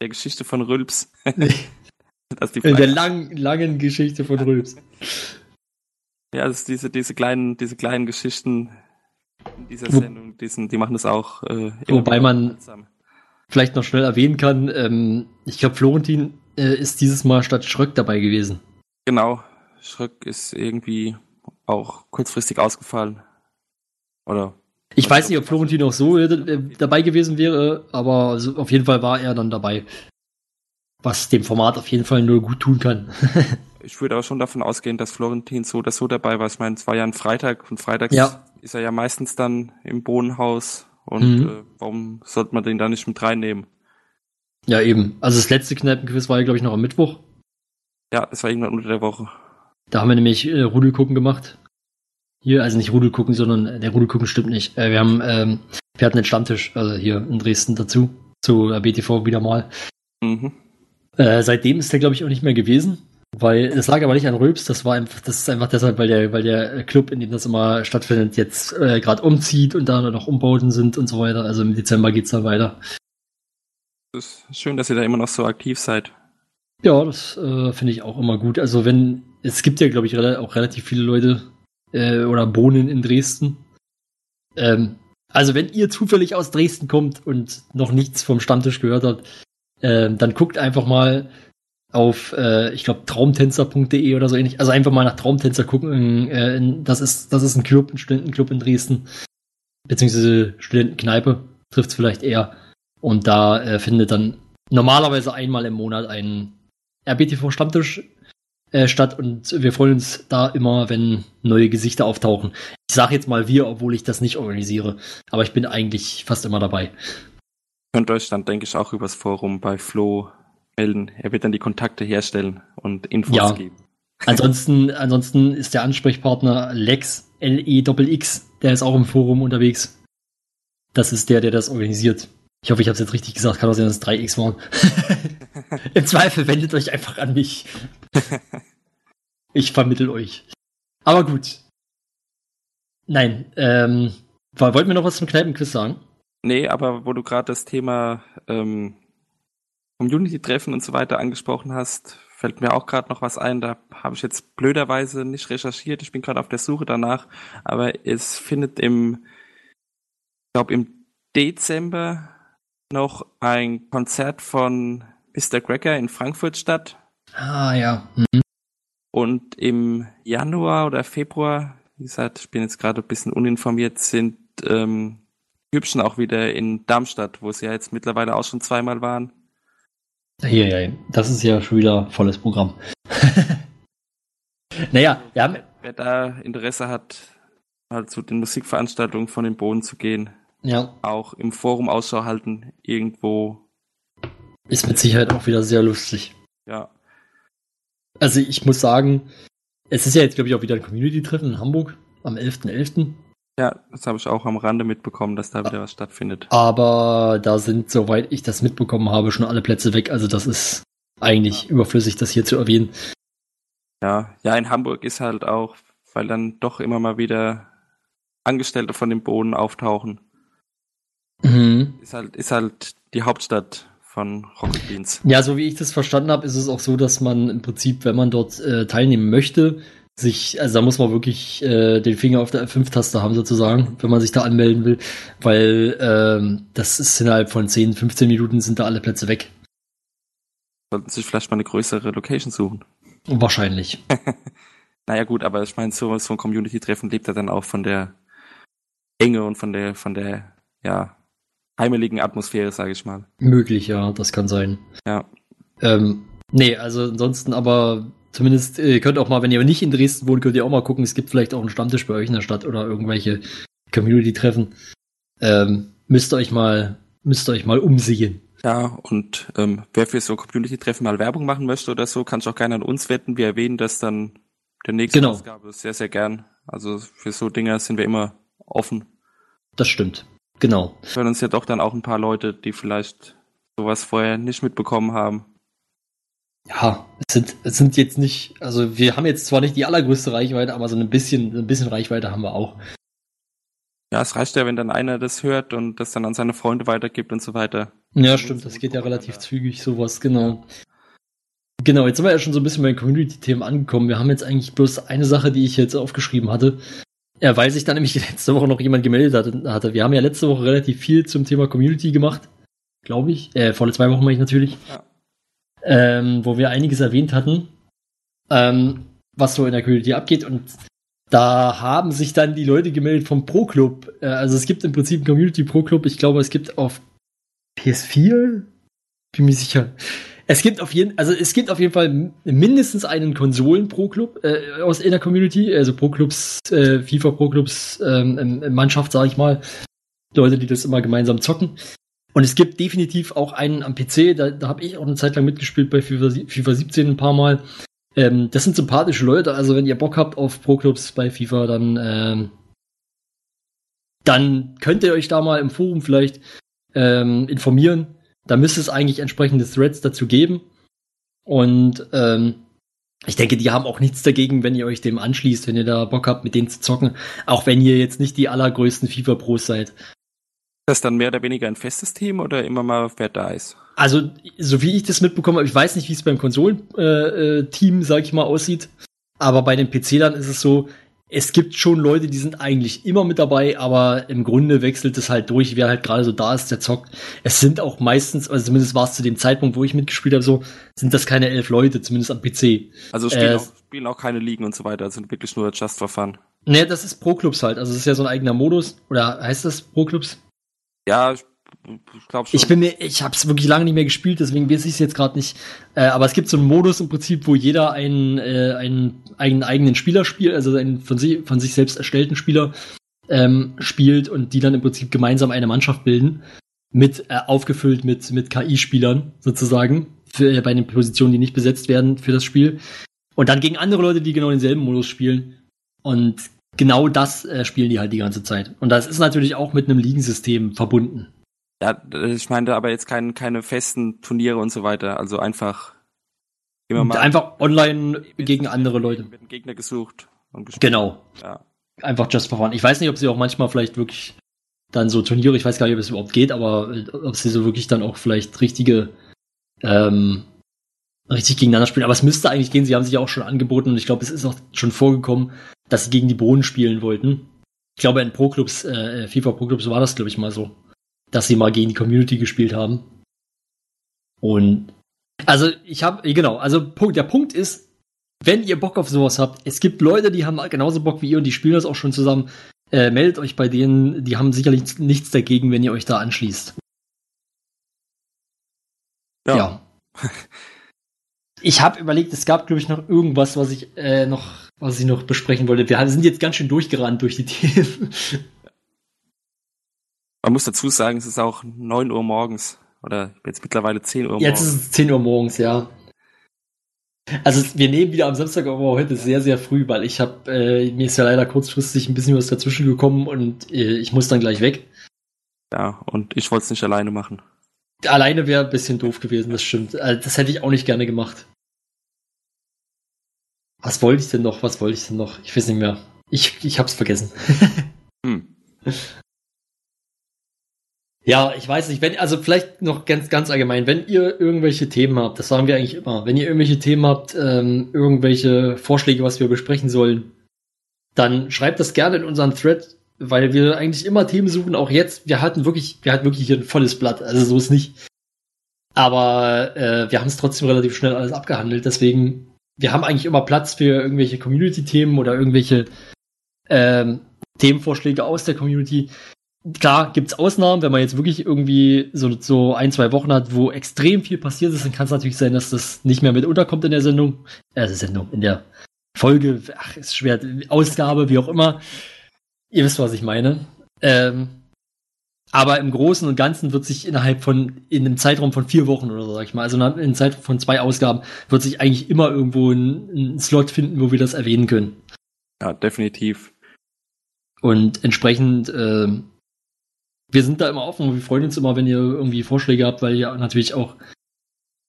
der Geschichte von Rülps. In der lang, langen Geschichte von Rülps. Ja, also diese, diese kleinen, diese kleinen Geschichten in dieser Sendung, diesen, die machen das auch äh, Wobei man vielleicht noch schnell erwähnen kann, ähm, ich glaube, Florentin äh, ist dieses Mal statt Schröck dabei gewesen. Genau. Schröck ist irgendwie auch kurzfristig ausgefallen. Oder? Ich weiß nicht, ob Florentin auch so äh, dabei gewesen wäre, aber auf jeden Fall war er dann dabei. Was dem Format auf jeden Fall nur gut tun kann. ich würde auch schon davon ausgehen, dass Florentin so oder so dabei war. Ich meine, es war ja ein Freitag und freitags ja. ist er ja meistens dann im Bohnenhaus und mhm. äh, warum sollte man den da nicht mit reinnehmen? Ja, eben. Also das letzte Kneipenquiz war ja, glaube ich, noch am Mittwoch. Ja, das war irgendwann unter der Woche. Da haben wir nämlich äh, Rudelgucken gemacht. Hier, also nicht Rudelgucken, sondern äh, der Rudelgucken stimmt nicht. Äh, wir haben, ähm, wir hatten den Stammtisch, also hier in Dresden dazu, zu äh, BTV wieder mal. Mhm. Äh, seitdem ist der, glaube ich, auch nicht mehr gewesen. Weil es lag aber nicht an Röps, das war einfach, das ist einfach deshalb, weil der, weil der Club, in dem das immer stattfindet, jetzt äh, gerade umzieht und da noch Umbauten sind und so weiter. Also im Dezember geht's dann weiter. Ist schön, dass ihr da immer noch so aktiv seid. Ja, das äh, finde ich auch immer gut. Also wenn, es gibt ja, glaube ich, auch relativ viele Leute äh, oder Bohnen in Dresden. Ähm, also wenn ihr zufällig aus Dresden kommt und noch nichts vom Stammtisch gehört habt, äh, dann guckt einfach mal auf, äh, ich glaube, traumtänzer.de oder so ähnlich. Also einfach mal nach Traumtänzer gucken. Äh, in, das, ist, das ist ein Club, ein Studentenclub in Dresden. Beziehungsweise Studentenkneipe, trifft es vielleicht eher. Und da äh, findet dann normalerweise einmal im Monat ein RBTV-Stammtisch äh, statt und wir freuen uns da immer, wenn neue Gesichter auftauchen. Ich sage jetzt mal wir, obwohl ich das nicht organisiere, aber ich bin eigentlich fast immer dabei. Könnt euch dann, denke ich, auch übers Forum bei Flo melden. Er wird dann die Kontakte herstellen und Infos Ja. geben. Ansonsten, ansonsten ist der Ansprechpartner Lex, L-E-X, der ist auch im Forum unterwegs. Das ist der, der das organisiert. Ich hoffe, ich habe es jetzt richtig gesagt. Kann auch sein, dass es 3x waren. Im Zweifel wendet euch einfach an mich. Ich vermittel euch. Aber gut. Nein, ähm, wollten wir noch was zum Kneipenquiz sagen? Nee, aber wo du gerade das Thema ähm, Community-Treffen und so weiter angesprochen hast, fällt mir auch gerade noch was ein. Da habe ich jetzt blöderweise nicht recherchiert. Ich bin gerade auf der Suche danach. Aber es findet im, ich glaube, im Dezember noch ein Konzert von Mr. Greger in Frankfurt statt. Ah, ja. Hm. Und im Januar oder Februar, wie gesagt, ich bin jetzt gerade ein bisschen uninformiert, sind ähm, Hübschen auch wieder in Darmstadt, wo sie ja jetzt mittlerweile auch schon zweimal waren. Hier, ja, das ist ja schon wieder volles Programm. naja, wir haben, Wer da Interesse hat, mal zu den Musikveranstaltungen von den Bohnen zu gehen, ja, auch im Forum Ausschau halten, irgendwo, ist mit Sicherheit auch wieder sehr lustig. ja. Also ich muss sagen, es ist ja jetzt, glaube ich, auch wieder ein Community-Treffen in Hamburg am 11.11. Ja, das habe ich auch am Rande mitbekommen, dass da wieder was stattfindet. Aber da sind, soweit ich das mitbekommen habe, schon alle Plätze weg. Also das ist eigentlich überflüssig, das hier zu erwähnen. Ja, ja, in Hamburg ist halt auch, weil dann doch immer mal wieder Angestellte von den Bohnen auftauchen. Mhm. Ist halt, ist halt die Hauptstadt von Rocket Beans. Ja, so wie ich das verstanden habe, ist es auch so, dass man im Prinzip, wenn man dort äh, teilnehmen möchte, sich, also da muss man wirklich äh, den Finger auf der F5-Taste haben sozusagen, wenn man sich da anmelden will, weil ähm, das ist innerhalb von 10, 15 Minuten sind da alle Plätze weg. Sollten sich vielleicht mal eine größere Location suchen. Wahrscheinlich. Naja gut, aber ich meine, so, so ein Community-Treffen lebt ja dann auch von der Enge und von der, von der, ja, heimeligen Atmosphäre, sage ich mal. Möglich, ja, das kann sein. Ja. Ähm, nee, also ansonsten aber zumindest, ihr könnt auch mal, wenn ihr nicht in Dresden wohnt, könnt ihr auch mal gucken, es gibt vielleicht auch einen Stammtisch bei euch in der Stadt oder irgendwelche Community-Treffen. Ähm, müsst ihr euch mal, müsst ihr euch mal umsehen. Ja, und ähm, wer für so Community-Treffen mal Werbung machen möchte oder so, kann sich auch gerne an uns wetten. Wir erwähnen das dann der nächsten Genau. Ausgabe sehr, sehr gern. Also für so Dinge sind wir immer offen. Das stimmt. Genau. hören uns ja doch dann auch ein paar Leute, die vielleicht sowas vorher nicht mitbekommen haben. Ja, es sind, es sind jetzt nicht, also wir haben jetzt zwar nicht die allergrößte Reichweite, aber so ein bisschen, ein bisschen Reichweite haben wir auch. Ja, es reicht ja, wenn dann einer das hört und das dann an seine Freunde weitergibt und so weiter. Ja, stimmt, das geht ja relativ zügig, sowas, genau. Genau, jetzt sind wir ja schon so ein bisschen bei den Community-Themen angekommen. Wir haben jetzt eigentlich bloß eine Sache, die ich jetzt aufgeschrieben hatte. Ja, weil sich da nämlich letzte Woche noch jemand gemeldet hatte- hatte. Wir haben ja letzte Woche relativ viel zum Thema Community gemacht, glaube ich. Äh, vor zwei Wochen meine ich natürlich. Ja. Ähm, wo wir einiges erwähnt hatten, ähm, was so in der Community abgeht. Und da haben sich dann die Leute gemeldet vom Pro Club. Äh, also es gibt im Prinzip einen Community Pro Club. Ich glaube, es gibt auf PS4? Bin mir sicher. Es gibt auf jeden, also es gibt auf jeden Fall mindestens einen Konsolen Pro Club äh, aus in der Community, also Pro Clubs, äh, FIFA Pro Clubs ähm, in Mannschaft, sage ich mal, Leute, die das immer gemeinsam zocken. Und es gibt definitiv auch einen am PC, da, da habe ich auch eine Zeit lang mitgespielt bei FIFA, FIFA 17 ein paar Mal. Ähm, das sind sympathische Leute, also wenn ihr Bock habt auf Pro-Clubs bei FIFA, dann, ähm, dann könnt ihr euch da mal im Forum vielleicht ähm, informieren. Da müsste es eigentlich entsprechende Threads dazu geben. Und ähm, ich denke, die haben auch nichts dagegen, wenn ihr euch dem anschließt, wenn ihr da Bock habt, mit denen zu zocken. Auch wenn ihr jetzt nicht die allergrößten FIFA-Pros seid. Ist das dann mehr oder weniger ein festes Team oder immer mal wer da ist? Also, so wie ich das mitbekomme, ich weiß nicht, wie es beim Konsolenteam, äh, äh sag ich mal, aussieht. Aber bei den PC dann ist es so, es gibt schon Leute, die sind eigentlich immer mit dabei, aber im Grunde wechselt es halt durch, wer halt gerade so da ist, der zockt. Es sind auch meistens, also zumindest war es zu dem Zeitpunkt, wo ich mitgespielt habe, so, sind das keine elf Leute, zumindest am PC. Also spielen, äh, auch, spielen auch keine Ligen und so weiter, also wirklich nur Just for Fun. Ne, das ist Pro-Clubs halt, also es ist ja so ein eigener Modus, oder heißt das Pro-Clubs? Ja, ich glaube schon. Ich bin mir, ich habe es wirklich lange nicht mehr gespielt, deswegen weiß ich es jetzt gerade nicht. Äh, aber es gibt so einen Modus im Prinzip, wo jeder einen, äh, einen, einen eigenen Spieler spielt, also einen von sich, von sich selbst erstellten Spieler ähm, spielt und die dann im Prinzip gemeinsam eine Mannschaft bilden, mit äh, aufgefüllt mit mit KI-Spielern sozusagen für, äh, bei den Positionen, die nicht besetzt werden für das Spiel. Und dann gegen andere Leute, die genau denselben Modus spielen. Und genau das äh, spielen die halt die ganze Zeit. Und das ist natürlich auch mit einem Ligensystem verbunden. Ja, ich meinte aber jetzt kein, keine festen Turniere und so weiter. Also einfach immer mal. Einfach online gegen andere Leute. Mit einem Gegner gesucht und gespielt. Genau. Ja. Einfach just for fun. Ich weiß nicht, ob sie auch manchmal vielleicht wirklich dann so Turniere, ich weiß gar nicht, ob es überhaupt geht, aber äh, ob sie so wirklich dann auch vielleicht richtige, ähm, richtig gegeneinander spielen. Aber es müsste eigentlich gehen. Sie haben sich ja auch schon angeboten und ich glaube, es ist auch schon vorgekommen, dass sie gegen die Bohnen spielen wollten. Ich glaube, in Pro-Clubs, äh, FIFA Pro-Clubs war das, glaube ich, mal so dass sie mal gegen die Community gespielt haben. Und also ich habe, genau, also der Punkt ist, wenn ihr Bock auf sowas habt, es gibt Leute, die haben genauso Bock wie ihr und die spielen das auch schon zusammen. Äh, meldet euch bei denen, die haben sicherlich nichts dagegen, wenn ihr euch da anschließt. Ja. ja. Ich habe überlegt, es gab, glaube ich, noch irgendwas, was ich äh, noch, was ich noch besprechen wollte. Wir sind jetzt ganz schön durchgerannt durch die Themen. Man muss dazu sagen, es ist auch 9 Uhr morgens. Oder jetzt mittlerweile 10 Uhr morgens. Jetzt ist es 10 Uhr morgens, ja. Also wir nehmen wieder am Samstag, aber heute sehr, sehr früh, weil ich habe, äh, mir ist ja leider kurzfristig ein bisschen was dazwischen gekommen und äh, ich muss dann gleich weg. Ja, und ich wollte es nicht alleine machen. Alleine wäre ein bisschen doof gewesen, das stimmt. Also, das hätte ich auch nicht gerne gemacht. Was wollte ich denn noch? Was wollte ich denn noch? Ich weiß nicht mehr. Ich, ich hab's vergessen. hm. Ja, ich weiß nicht, wenn, also vielleicht noch ganz, ganz allgemein, wenn ihr irgendwelche Themen habt, das sagen wir eigentlich immer, wenn ihr irgendwelche Themen habt, ähm, irgendwelche Vorschläge, was wir besprechen sollen, dann schreibt das gerne in unseren Thread, weil wir eigentlich immer Themen suchen, auch jetzt, wir hatten wirklich, wir hatten wirklich hier ein volles Blatt, also so ist nicht. Aber äh, wir haben es trotzdem relativ schnell alles abgehandelt, deswegen, wir haben eigentlich immer Platz für irgendwelche Community-Themen oder irgendwelche ähm, Themenvorschläge aus der Community klar gibt's Ausnahmen, wenn man jetzt wirklich irgendwie so, so ein, zwei Wochen hat, wo extrem viel passiert ist, dann kann es natürlich sein, dass das nicht mehr mit unterkommt in der Sendung. Äh, Sendung, in der Folge, ach, ist schwer, Ausgabe, wie auch immer. Ihr wisst, was ich meine. Ähm, aber im Großen und Ganzen wird sich innerhalb von, in einem Zeitraum von vier Wochen oder so, sag ich mal, also in einem Zeitraum von zwei Ausgaben, wird sich eigentlich immer irgendwo ein, ein Slot finden, wo wir das erwähnen können. Ja, definitiv. Und entsprechend, äh, wir sind da immer offen und wir freuen uns immer, wenn ihr irgendwie Vorschläge habt, weil ja natürlich auch,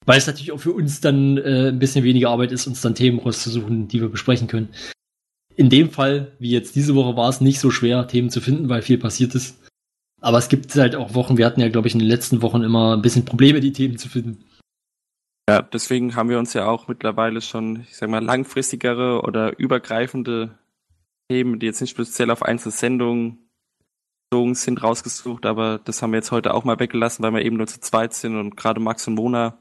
weil es natürlich auch für uns dann äh, ein bisschen weniger Arbeit ist, uns dann Themen rauszusuchen, die wir besprechen können. In dem Fall, wie jetzt diese Woche, war es nicht so schwer, Themen zu finden, weil viel passiert ist. Aber es gibt halt auch Wochen, wir hatten ja, glaube ich, in den letzten Wochen immer ein bisschen Probleme, die Themen zu finden. Ja, deswegen haben wir uns ja auch mittlerweile schon, ich sag mal, langfristigere oder übergreifende Themen, die jetzt nicht speziell auf einzelne Sendungen sind rausgesucht, aber das haben wir jetzt heute auch mal weggelassen, weil wir eben nur zu zweit sind und gerade Max und Mona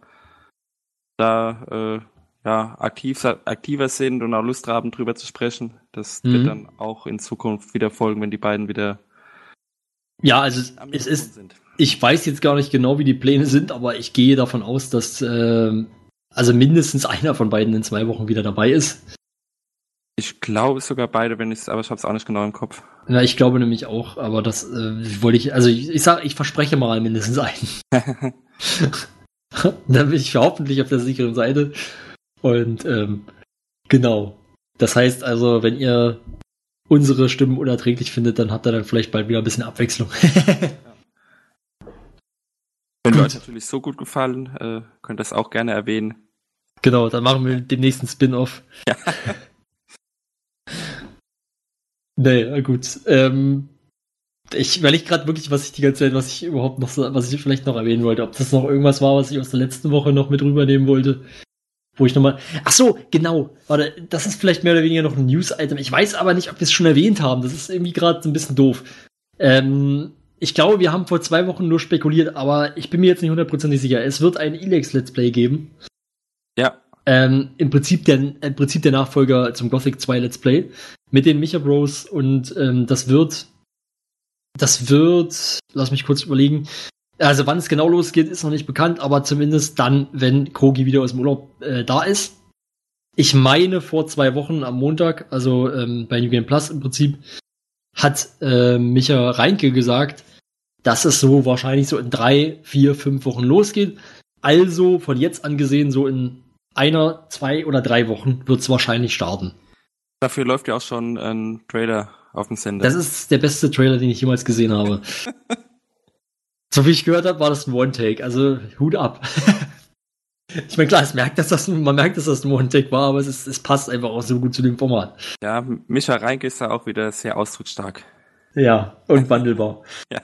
da äh, ja, aktiv, aktiver sind und auch Lust haben, drüber zu sprechen. Das mhm. wird dann auch in Zukunft wieder folgen, wenn die beiden wieder. Ja, also es ist. Sind. Ich weiß jetzt gar nicht genau, wie die Pläne sind, aber ich gehe davon aus, dass äh, also mindestens einer von beiden in zwei Wochen wieder dabei ist. Ich glaube sogar beide, wenn ich aber ich habe es auch nicht genau im Kopf. Ja, ich glaube nämlich auch, aber das äh, wollte ich, also ich, ich sag, ich verspreche mal mindestens einen. Dann bin ich hoffentlich auf der sicheren Seite. Und ähm, genau. Das heißt also, wenn ihr unsere Stimmen unerträglich findet, dann habt ihr dann vielleicht bald wieder ein bisschen Abwechslung. Wenn euch natürlich so gut gefallen, äh, könnt ihr das auch gerne erwähnen. Genau, dann machen wir den nächsten Spin-off. Ja. nee, gut. Ähm, ich überlege gerade wirklich, was ich die ganze Zeit, was ich überhaupt noch, was ich vielleicht noch erwähnen wollte. Ob das noch irgendwas war, was ich aus der letzten Woche noch mit rübernehmen wollte. Wo ich nochmal. Ach so, genau. Warte, das ist vielleicht mehr oder weniger noch ein News-Item. Ich weiß aber nicht, ob wir es schon erwähnt haben. Das ist irgendwie gerade so ein bisschen doof. Ähm, ich glaube, wir haben vor zwei Wochen nur spekuliert, aber ich bin mir jetzt nicht hundertprozentig sicher. Es wird ein Elex Let's Play geben. Ja. Ähm, im, Prinzip der, Im Prinzip der Nachfolger zum Gothic 2 Let's Play mit den Micha Bros und ähm, das wird das wird, lass mich kurz überlegen, also wann es genau losgeht, ist noch nicht bekannt, aber zumindest dann, wenn Krogi wieder aus dem Urlaub äh, da ist. Ich meine vor zwei Wochen am Montag, also ähm, bei New Game Plus im Prinzip, hat äh, Micha Reinke gesagt, dass es so wahrscheinlich so in drei, vier, fünf Wochen losgeht. Also von jetzt an gesehen, so in einer, zwei oder drei Wochen wird es wahrscheinlich starten. Dafür läuft ja auch schon ein Trailer auf dem Sender. Das ist der beste Trailer, den ich jemals gesehen habe. so wie ich gehört habe, war das ein One-Take. Also Hut ab. ich meine, klar, es merkt, dass das, man merkt, dass das ein One-Take war, aber es, ist, es passt einfach auch so gut zu dem Format. Ja, Micha Reinke ist da auch wieder sehr ausdrucksstark. Ja, und wandelbar. ja.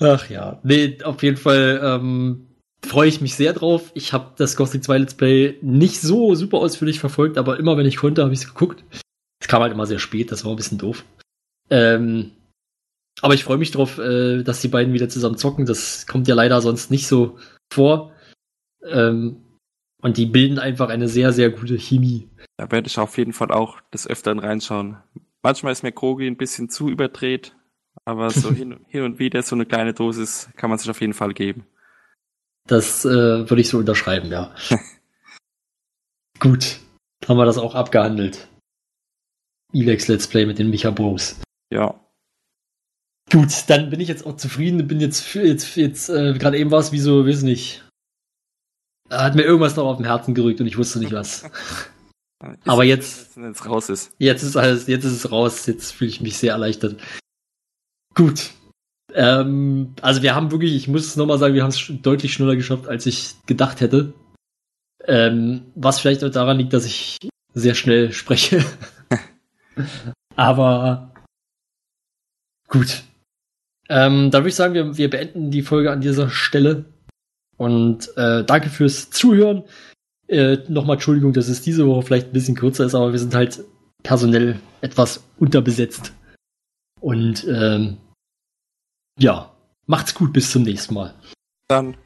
Ach ja, nee, auf jeden Fall ähm, freue ich mich sehr drauf. Ich habe das Gothic 2 Let's Play nicht so super ausführlich verfolgt, aber immer wenn ich konnte, habe ich es geguckt. Es kam halt immer sehr spät, das war ein bisschen doof. Ähm, aber ich freue mich drauf, äh, dass die beiden wieder zusammen zocken. Das kommt ja leider sonst nicht so vor. Ähm, und die bilden einfach eine sehr, sehr gute Chemie. Da werde ich auf jeden Fall auch des Öfteren reinschauen. Manchmal ist mir Krogi ein bisschen zu überdreht, aber so hin, hin und wieder so eine kleine Dosis kann man sich auf jeden Fall geben. Das äh, würde ich so unterschreiben, ja. Gut, haben wir das auch abgehandelt. Elex Let's Play mit den Micha Bros. Ja. Gut, dann bin ich jetzt auch zufrieden. Bin jetzt, jetzt, jetzt äh, gerade eben war es wie so, weiß nicht. Hat mir irgendwas noch auf dem Herzen gerückt und ich wusste nicht was. Aber jetzt, jetzt raus ist. Jetzt ist alles, jetzt ist es raus. Jetzt fühle ich mich sehr erleichtert. Gut. Ähm, also wir haben wirklich, ich muss es nochmal sagen, wir haben es deutlich schneller geschafft, als ich gedacht hätte. Ähm, was vielleicht auch daran liegt, dass ich sehr schnell spreche. Aber gut. Ähm, dann würde ich sagen, wir, wir beenden die Folge an dieser Stelle. Und äh, danke fürs Zuhören. Äh, Nochmal Entschuldigung, dass es diese Woche vielleicht ein bisschen kürzer ist, aber wir sind halt personell etwas unterbesetzt. Und ähm, ja, macht's gut, bis zum nächsten Mal. Dann